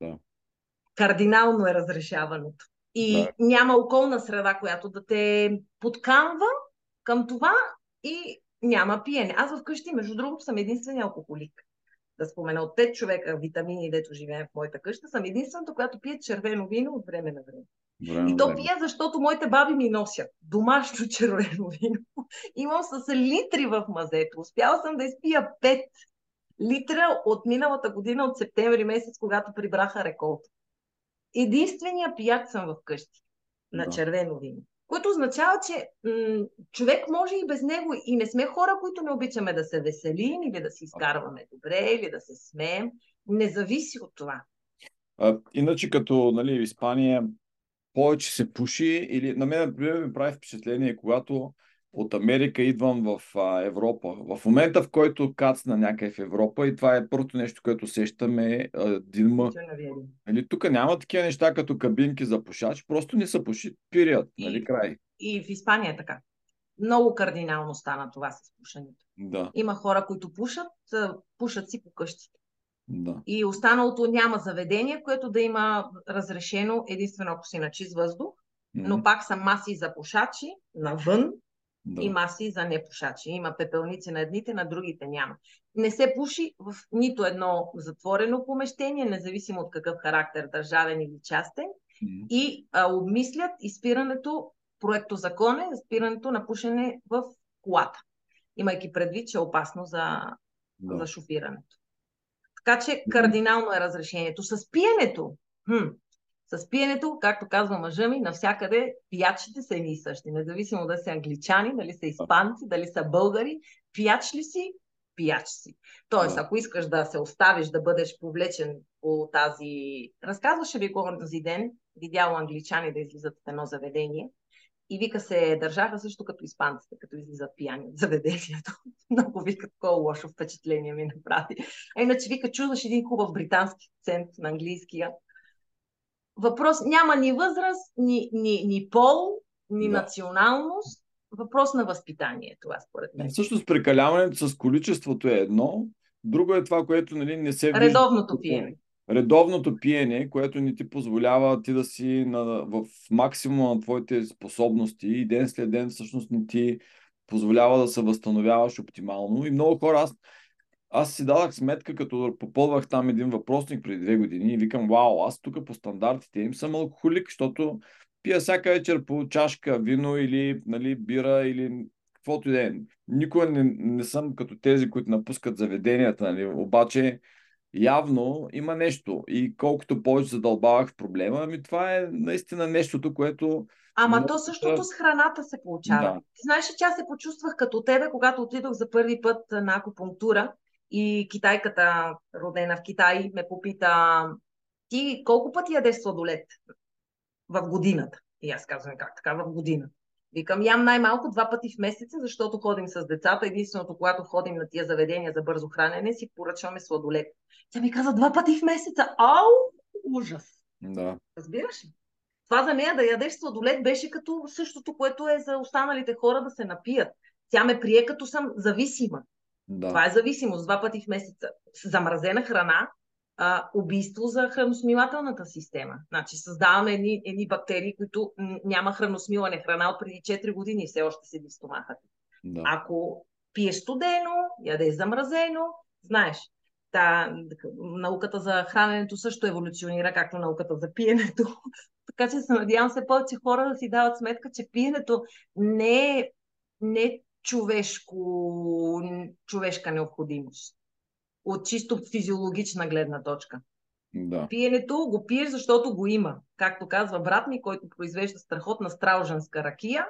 Да. Кардинално е разрешаването. И да. няма околна среда, която да те подканва към това и няма пиене. Аз вкъщи, между другото, съм единствения алкохолик. Да спомена от те човека витамини, дето живеем в моята къща, съм единствената, която пие червено вино от време на време. Време, и то време. пия, защото моите баби ми носят домашно червено вино. Имам с литри в мазето. Успяла съм да изпия 5 литра от миналата година, от септември месец, когато прибраха реколта. Единствения пияк съм в къщи на да. червено вино. Което означава, че м- човек може и без него. И не сме хора, които не обичаме да се веселим или да си изкарваме добре, или да се смеем. Не зависи от това. А, иначе като нали, в Испания повече се пуши или на мен, например, ми прави впечатление, когато от Америка идвам в а, Европа. В момента, в който кацна някъде в Европа и това е първото нещо, което сещаме дима. Нали, тук няма такива неща като кабинки за пушач, просто не са пуши, пирият, нали, край. И в Испания е така. Много кардинално стана това с пушенето. Да. Има хора, които пушат, пушат си по къщите. Да. И останалото няма заведение, което да има разрешено единствено ако си на чист въздух, mm-hmm. но пак са маси за пушачи навън да. и маси за непушачи. Има пепелници на едните, на другите няма. Не се пуши в нито едно затворено помещение, независимо от какъв характер, държавен или частен, mm-hmm. и а, обмислят изпирането, проекто закон е спирането на пушене в колата, имайки предвид, че е опасно за, да. за шофирането. Така че кардинално е разрешението. С пиенето, хм, с пиенето, както казва мъжа ми, навсякъде пиячите са едни и същи. Независимо да са англичани, дали са испанци, дали са българи, пияч ли си, пияч си. Тоест, ако искаш да се оставиш, да бъдеш повлечен по тази... Разказваше ви го този ден, видял англичани да излизат в едно заведение и вика се държаха също като испанците, като излизат пияни от заведението. Много вика такова лошо впечатление ми направи. А иначе вика, чуваш един хубав британски акцент на английския. Въпрос няма ни възраст, ни, ни, ни пол, ни да. националност. Въпрос на възпитание това според мен. Всъщност прекаляването с количеството е едно, друго е това, което нали, не се вижда. Редовното пиене редовното пиене, което ни ти позволява ти да си на, в максимума на твоите способности и ден след ден всъщност не ти позволява да се възстановяваш оптимално. И много хора, аз, аз си дадах сметка, като попълвах там един въпросник преди две години и викам, вау, аз тук по стандартите им съм алкохолик, защото пия всяка вечер по чашка вино или нали, бира или каквото и да е. Никога не, не съм като тези, които напускат заведенията, нали, обаче явно има нещо. И колкото повече задълбавах в проблема, ами това е наистина нещото, което. Ама много... то същото с храната се получава. Да. Ти знаеш, че аз се почувствах като тебе, когато отидох за първи път на акупунктура и китайката, родена в Китай, ме попита ти колко пъти ядеш сладолет в годината? И аз казвам как така в годината. Викам, ям най-малко два пъти в месеца, защото ходим с децата. Единственото, когато ходим на тия заведения за бързо хранене, си поръчваме сладолет. Тя ми каза два пъти в месеца. Ау, ужас. Да. Разбираш ли? Това за нея да ядеш сладолет беше като същото, което е за останалите хора да се напият. Тя ме прие като съм зависима. Да. Това е зависимост два пъти в месеца. Замразена храна, а, убийство за храносмилателната система. Значи създаваме едни, едни бактерии, които няма храносмилане храна от преди 4 години и все още седи в стомаха. Да. Ако пиеш студено, ядеш замразено, знаеш, та, науката за храненето също еволюционира, както науката за пиенето. така че се надявам се повече хора да си дават сметка, че пиенето не е, не е човешко, човешка необходимост. От чисто физиологична гледна точка. Да. Пиенето го пиеш, защото го има. Както казва брат ми, който произвежда страхотна страуженска ракия.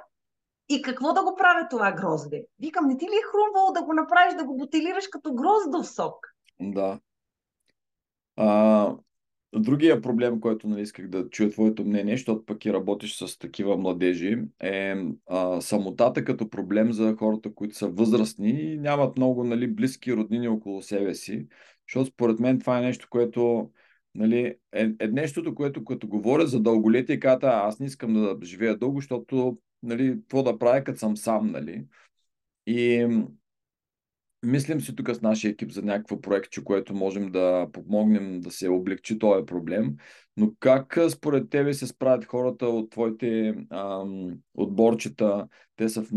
И какво да го правя това грозде? Викам, не ти ли е хрумвало да го направиш, да го бутилираш като гроздов сок? Да. А, Другия проблем, който нали, исках да чуя твоето мнение, защото пък и работиш с такива младежи, е а, самотата като проблем за хората, които са възрастни и нямат много нали, близки роднини около себе си. Защото според мен това е нещо, което нали, е, е нещото, което като говоря за дълголетие, казват, аз не искам да живея дълго, защото нали, какво да правя, като съм сам. Нали. И Мислим си тук с нашия екип за някакво проектче, което можем да помогнем да се облегчи този проблем. Но как според тебе се справят хората от твоите ам, отборчета? Те са в,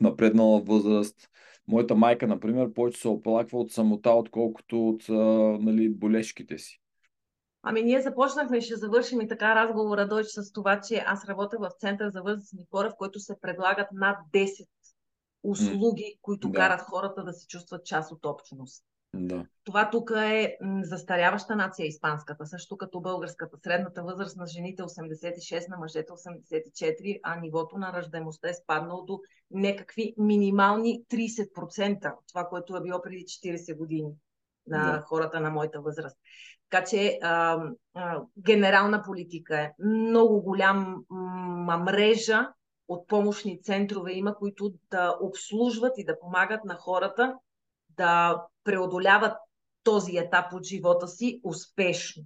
напреднала възраст. Моята майка, например, повече се оплаква от самота, отколкото от а, нали, болешките си. Ами ние започнахме, ще завършим и така разговора дойч с това, че аз работя в Център за възрастни хора, в който се предлагат над 10 услуги, които да. карат хората да се чувстват част от общност. Да. Това тук е застаряваща нация испанската, също като българската. Средната възраст на жените 86, на мъжете 84, а нивото на ръждаемостта е спаднало до някакви минимални 30%, това, което е било преди 40 години на да. хората на моята възраст. Така че а, а, генерална политика е много голяма мрежа от помощни центрове има, които да обслужват и да помагат на хората да преодоляват този етап от живота си успешно.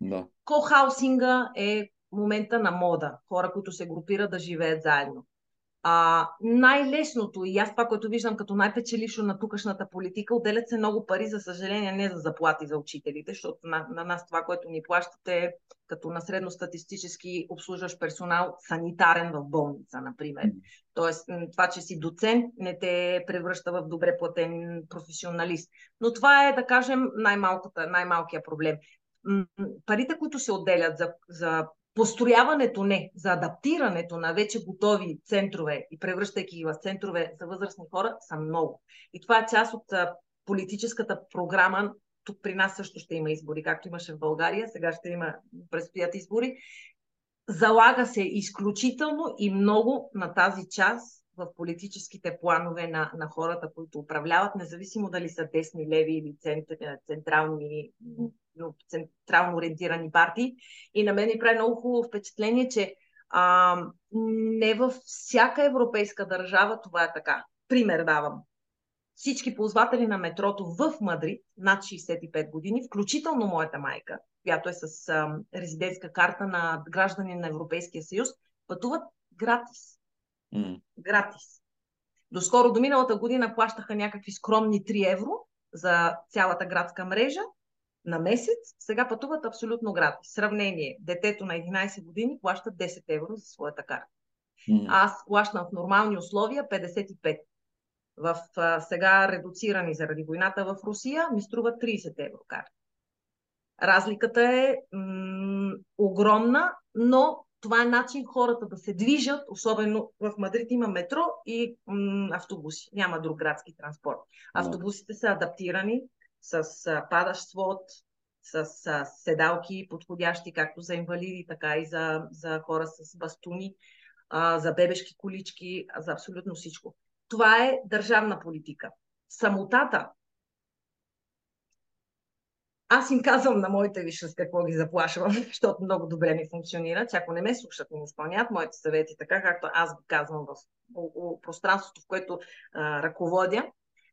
Да. Кохаусинга е момента на мода. Хора, които се групират да живеят заедно. А, най-лесното и аз това, което виждам като най-печелившо на тукашната политика, отделят се много пари, за съжаление, не за заплати за учителите, защото на, на нас това, което ни плащате като на средностатистически обслужващ персонал, санитарен в болница, например. Тоест, това, че си доцент, не те превръща в добре платен професионалист. Но това е, да кажем, най-малкия проблем парите, които се отделят за, за построяването не, за адаптирането на вече готови центрове и превръщайки ги в центрове за възрастни хора са много. И това е част от политическата програма. Тук при нас също ще има избори, както имаше в България, сега ще има, предстоят избори. Залага се изключително и много на тази част в политическите планове на, на хората, които управляват, независимо дали са десни, леви или централни централно ориентирани партии. И на мен ми прави много хубаво впечатление, че а, не във всяка европейска държава това е така. Пример давам. Всички ползватели на метрото в Мадрид, над 65 години, включително моята майка, която е с а, резидентска карта на граждани на Европейския съюз, пътуват гратис. Mm. Гратис. Доскоро до миналата година плащаха някакви скромни 3 евро за цялата градска мрежа на месец, сега пътуват абсолютно гратис. Сравнение, детето на 11 години плаща 10 евро за своята карта. Mm. Аз плащам в нормални условия 55. В а, сега редуцирани заради войната в Русия ми струва 30 евро карта. Разликата е м- огромна, но това е начин хората да се движат, особено в Мадрид има метро и м- автобуси. Няма друг градски транспорт. Автобусите са адаптирани с падащ свод, с седалки подходящи както за инвалиди, така и за, за хора с бастуни, за бебешки колички, за абсолютно всичко. Това е държавна политика. Самотата. Аз им казвам на моите висши с какво ги заплашвам, защото много добре ми функционира, че ако не ме слушат не изпълняват моите съвети така, както аз ги казвам в пространството, в което а, ръководя,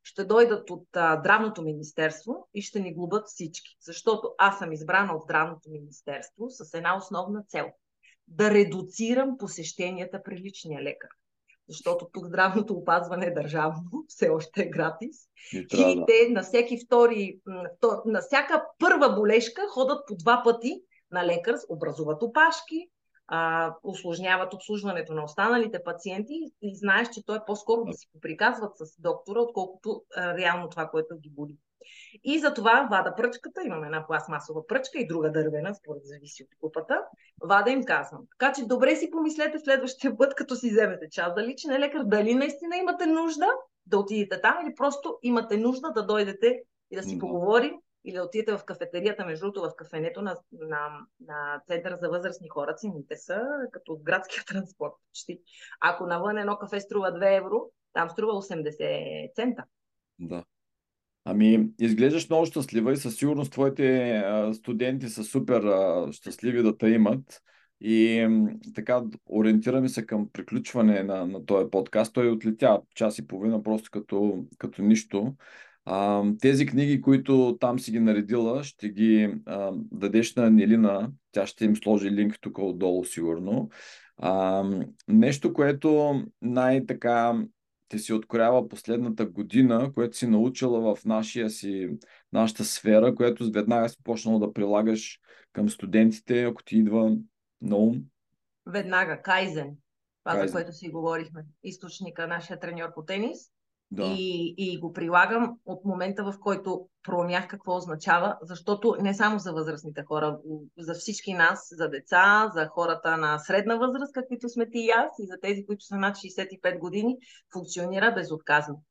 ще дойдат от а, Здравното министерство и ще ни глобат всички. Защото аз съм избрана от Здравното министерство с една основна цел да редуцирам посещенията при личния лекар. Защото тук здравното опазване е държавно, все още е гратис. И, и те на всеки втори, на всяка първа болешка ходят по два пъти на лекар, образуват опашки, а, усложняват обслужването на останалите пациенти и знаеш, че то е по-скоро да си поприказват с доктора, отколкото а, реално това, което ги боли. И за това вада пръчката, имаме една пластмасова пръчка и друга дървена, според зависи от купата. Вада им казвам. Така че добре си помислете следващия път, като си вземете час за личен лекар, дали наистина имате нужда да отидете там или просто имате нужда да дойдете и да си поговорим или да отидете в кафетерията, между другото в кафенето на, на, на Центъра за възрастни хора, цените са като градския транспорт почти. Ако навън едно кафе струва 2 евро, там струва 80 цента. Да. Ами, изглеждаш много щастлива и със сигурност твоите студенти са супер щастливи да те имат. И така, ориентираме се към приключване на, на този подкаст. Той отлетя час и половина просто като, като нищо. А, тези книги, които там си ги наредила, ще ги а, дадеш на Нелина. Тя ще им сложи линк тук отдолу, сигурно. А, нещо, което най-така те си откроява последната година, което си научила в нашия си, нашата сфера, което веднага си почнала да прилагаш към студентите, ако ти идва на ум? Веднага, Кайзен. Това, Кайзен. за което си говорихме. Източника, нашия треньор по тенис. Да. И, и го прилагам от момента, в който проумях какво означава, защото не само за възрастните хора, за всички нас, за деца, за хората на средна възраст, каквито сме ти и аз, и за тези, които са над 65 години, функционира безотказно.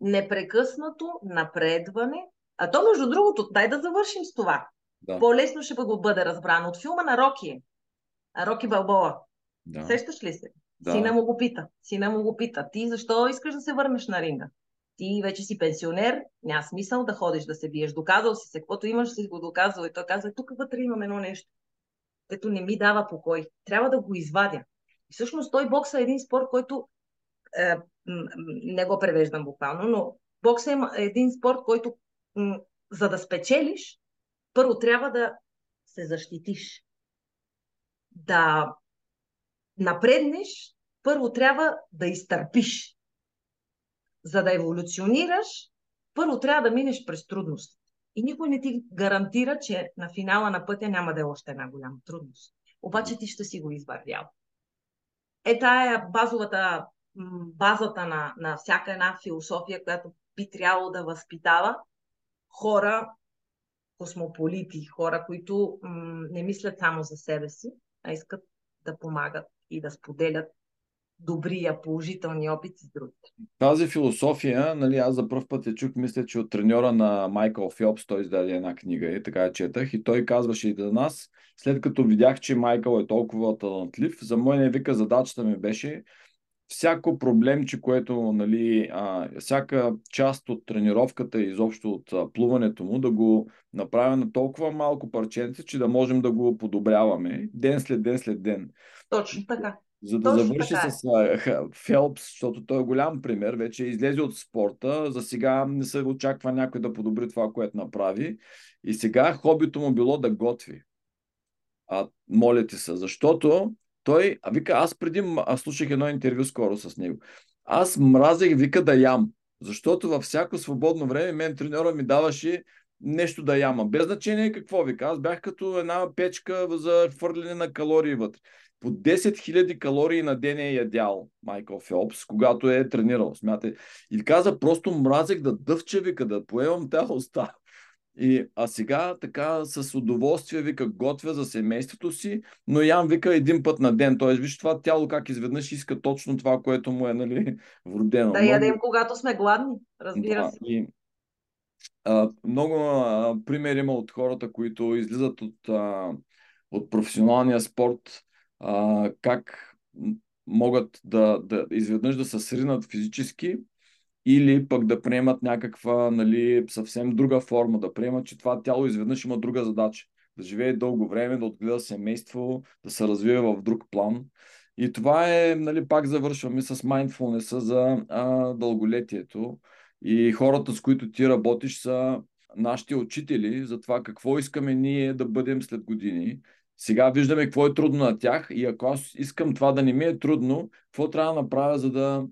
Непрекъснато напредване, а то между другото, дай да завършим с това. Да. По-лесно ще го бъде разбрано от филма на Роки. Роки Балбоа. Да. Сещаш ли се? Да. Сина му го пита. Сина му го пита. Ти защо искаш да се върнеш на ринга? Ти вече си пенсионер, няма смисъл да ходиш да се биеш. Доказал си се, каквото имаш си го доказал. И той казва, тук вътре имам едно нещо, което не ми дава покой. Трябва да го извадя. И всъщност той бокса е един спорт, който е, не го превеждам буквално, но бокса е един спорт, който за да спечелиш, първо трябва да се защитиш. Да напреднеш, първо трябва да изтърпиш. За да еволюционираш, първо трябва да минеш през трудност. И никой не ти гарантира, че на финала на пътя няма да е още една голяма трудност. Обаче ти ще си го извървял. Е, тая е базовата, базата на, на всяка една философия, която би трябвало да възпитава хора, космополити, хора, които м- не мислят само за себе си, а искат да помагат и да споделят добрия, положителни опит с другите. Тази философия, нали, аз за първ път я чух, мисля, че от треньора на Майкъл Филпс, той издаде една книга и така я четах и той казваше и да нас, след като видях, че Майкъл е толкова талантлив, за не вика задачата ми беше всяко проблемче, което, нали, а, всяка част от тренировката и изобщо от а, плуването му, да го направя на толкова малко парченце, че да можем да го подобряваме ден след ден след ден. Точно така. За да Точно завърши така. с а, Фелпс, защото той е голям пример, вече е излезе от спорта, за сега не се очаква някой да подобри това, което направи. И сега хобито му било да готви. А, моля ти се, защото той, а вика, аз преди аз слушах едно интервю скоро с него. Аз мразех, вика, да ям. Защото във всяко свободно време мен треньора ми даваше нещо да яма. Без значение какво вика. Аз бях като една печка за хвърляне на калории вътре. По 10 000 калории на ден е ядял Майкъл Фелпс, когато е тренирал. Смятай. И каза, просто мразех да дъвча, вика, да поемам тази уста. И, а сега така с удоволствие вика готвя за семейството си, но ям вика един път на ден. Тоест, виж това тяло как изведнъж иска точно това, което му е нали, вродено. Да ядем, когато сме гладни, разбира да, се. И, а, много а, примери има от хората, които излизат от, а, от професионалния спорт, а, как могат да, да изведнъж да се сринат физически или пък да приемат някаква нали, съвсем друга форма, да приемат, че това тяло изведнъж има друга задача. Да живее дълго време, да отгледа семейство, да се развива в друг план. И това е, нали, пак завършваме с mindfulness за а, дълголетието. И хората, с които ти работиш, са нашите учители за това какво искаме ние да бъдем след години. Сега виждаме какво е трудно на тях и ако аз искам това да не ми е трудно, какво трябва да направя, за да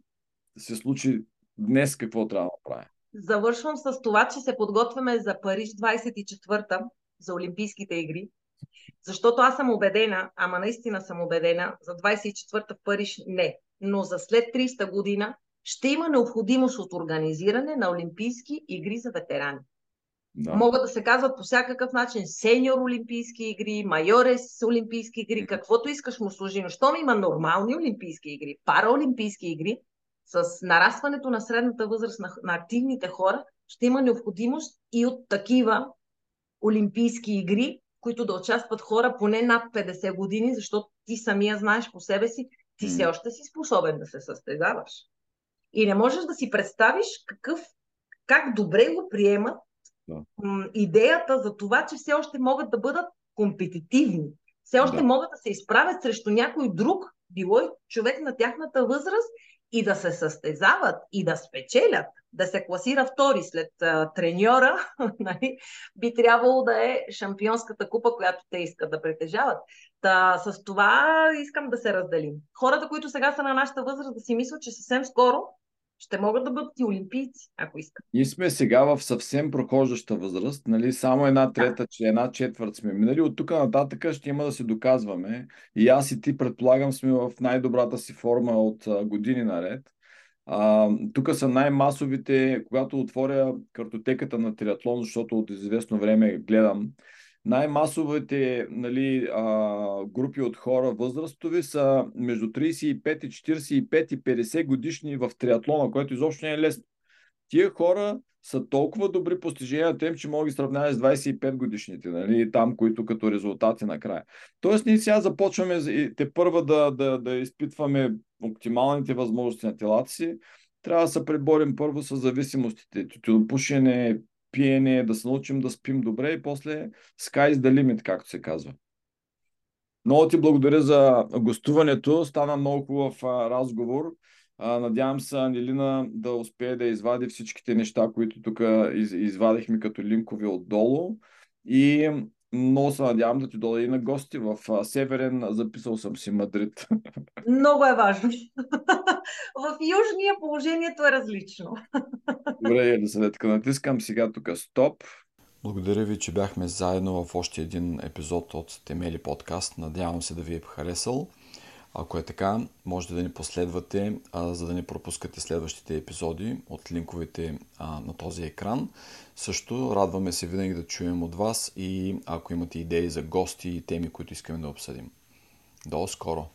се случи днес какво трябва да направя? Завършвам с това, че се подготвяме за Париж 24-та, за Олимпийските игри, защото аз съм убедена, ама наистина съм убедена, за 24-та в Париж не, но за след 300 година ще има необходимост от организиране на Олимпийски игри за ветерани. Да. Могат да се казват по всякакъв начин сеньор олимпийски игри, майорес олимпийски игри, каквото искаш му служи. Но щом има нормални олимпийски игри, параолимпийски игри, с нарастването на средната възраст на, на активните хора, ще има необходимост и от такива олимпийски игри, които да участват хора поне над 50 години, защото ти самия знаеш по себе си, ти все още си способен да се състезаваш. И не можеш да си представиш какъв как добре го приемат да. идеята за това, че все още могат да бъдат компетитивни. Все още да. могат да се изправят срещу някой друг, било и човек на тяхната възраст, и да се състезават и да спечелят, да се класира втори след а, треньора, нали, би трябвало да е шампионската купа, която те искат да притежават. Та, с това искам да се разделим. Хората, които сега са на нашата възраст, да си мислят, че съвсем скоро ще могат да бъдат и олимпийци, ако искат. Ние сме сега в съвсем прохождаща възраст, нали? само една трета, че една четвърт сме минали. От тук нататък ще има да се доказваме. И аз и ти, предполагам, сме в най-добрата си форма от години наред. А, тук са най-масовите, когато отворя картотеката на триатлон, защото от известно време гледам, най-масовите нали, а, групи от хора възрастови са между 35 и 45 и 50 годишни в триатлона, което изобщо не е лесно. Тия хора са толкова добри постижения тем, че мога ги сравняват с 25 годишните, нали, там, които като резултати накрая. Тоест, ние сега започваме те първа да, да, да изпитваме оптималните възможности на телата си. Трябва да се преборим първо с зависимостите. Тютюнопушене, пиене, да се научим да спим добре и после sky is the limit, както се казва. Много ти благодаря за гостуването. Стана много хубав разговор. Надявам се Анелина да успее да извади всичките неща, които тук извадихме като линкови отдолу. И много се надявам да ти дойда и на гости в Северен. Записал съм си Мадрид. Много е важно. в Южния положението е различно. Добре, Елизаветка, натискам сега тук стоп. Благодаря ви, че бяхме заедно в още един епизод от Темели подкаст. Надявам се да ви е харесал. Ако е така, можете да ни последвате, а, за да не пропускате следващите епизоди от линковете а, на този екран. Също радваме се винаги да чуем от вас и ако имате идеи за гости и теми, които искаме да обсъдим. До скоро!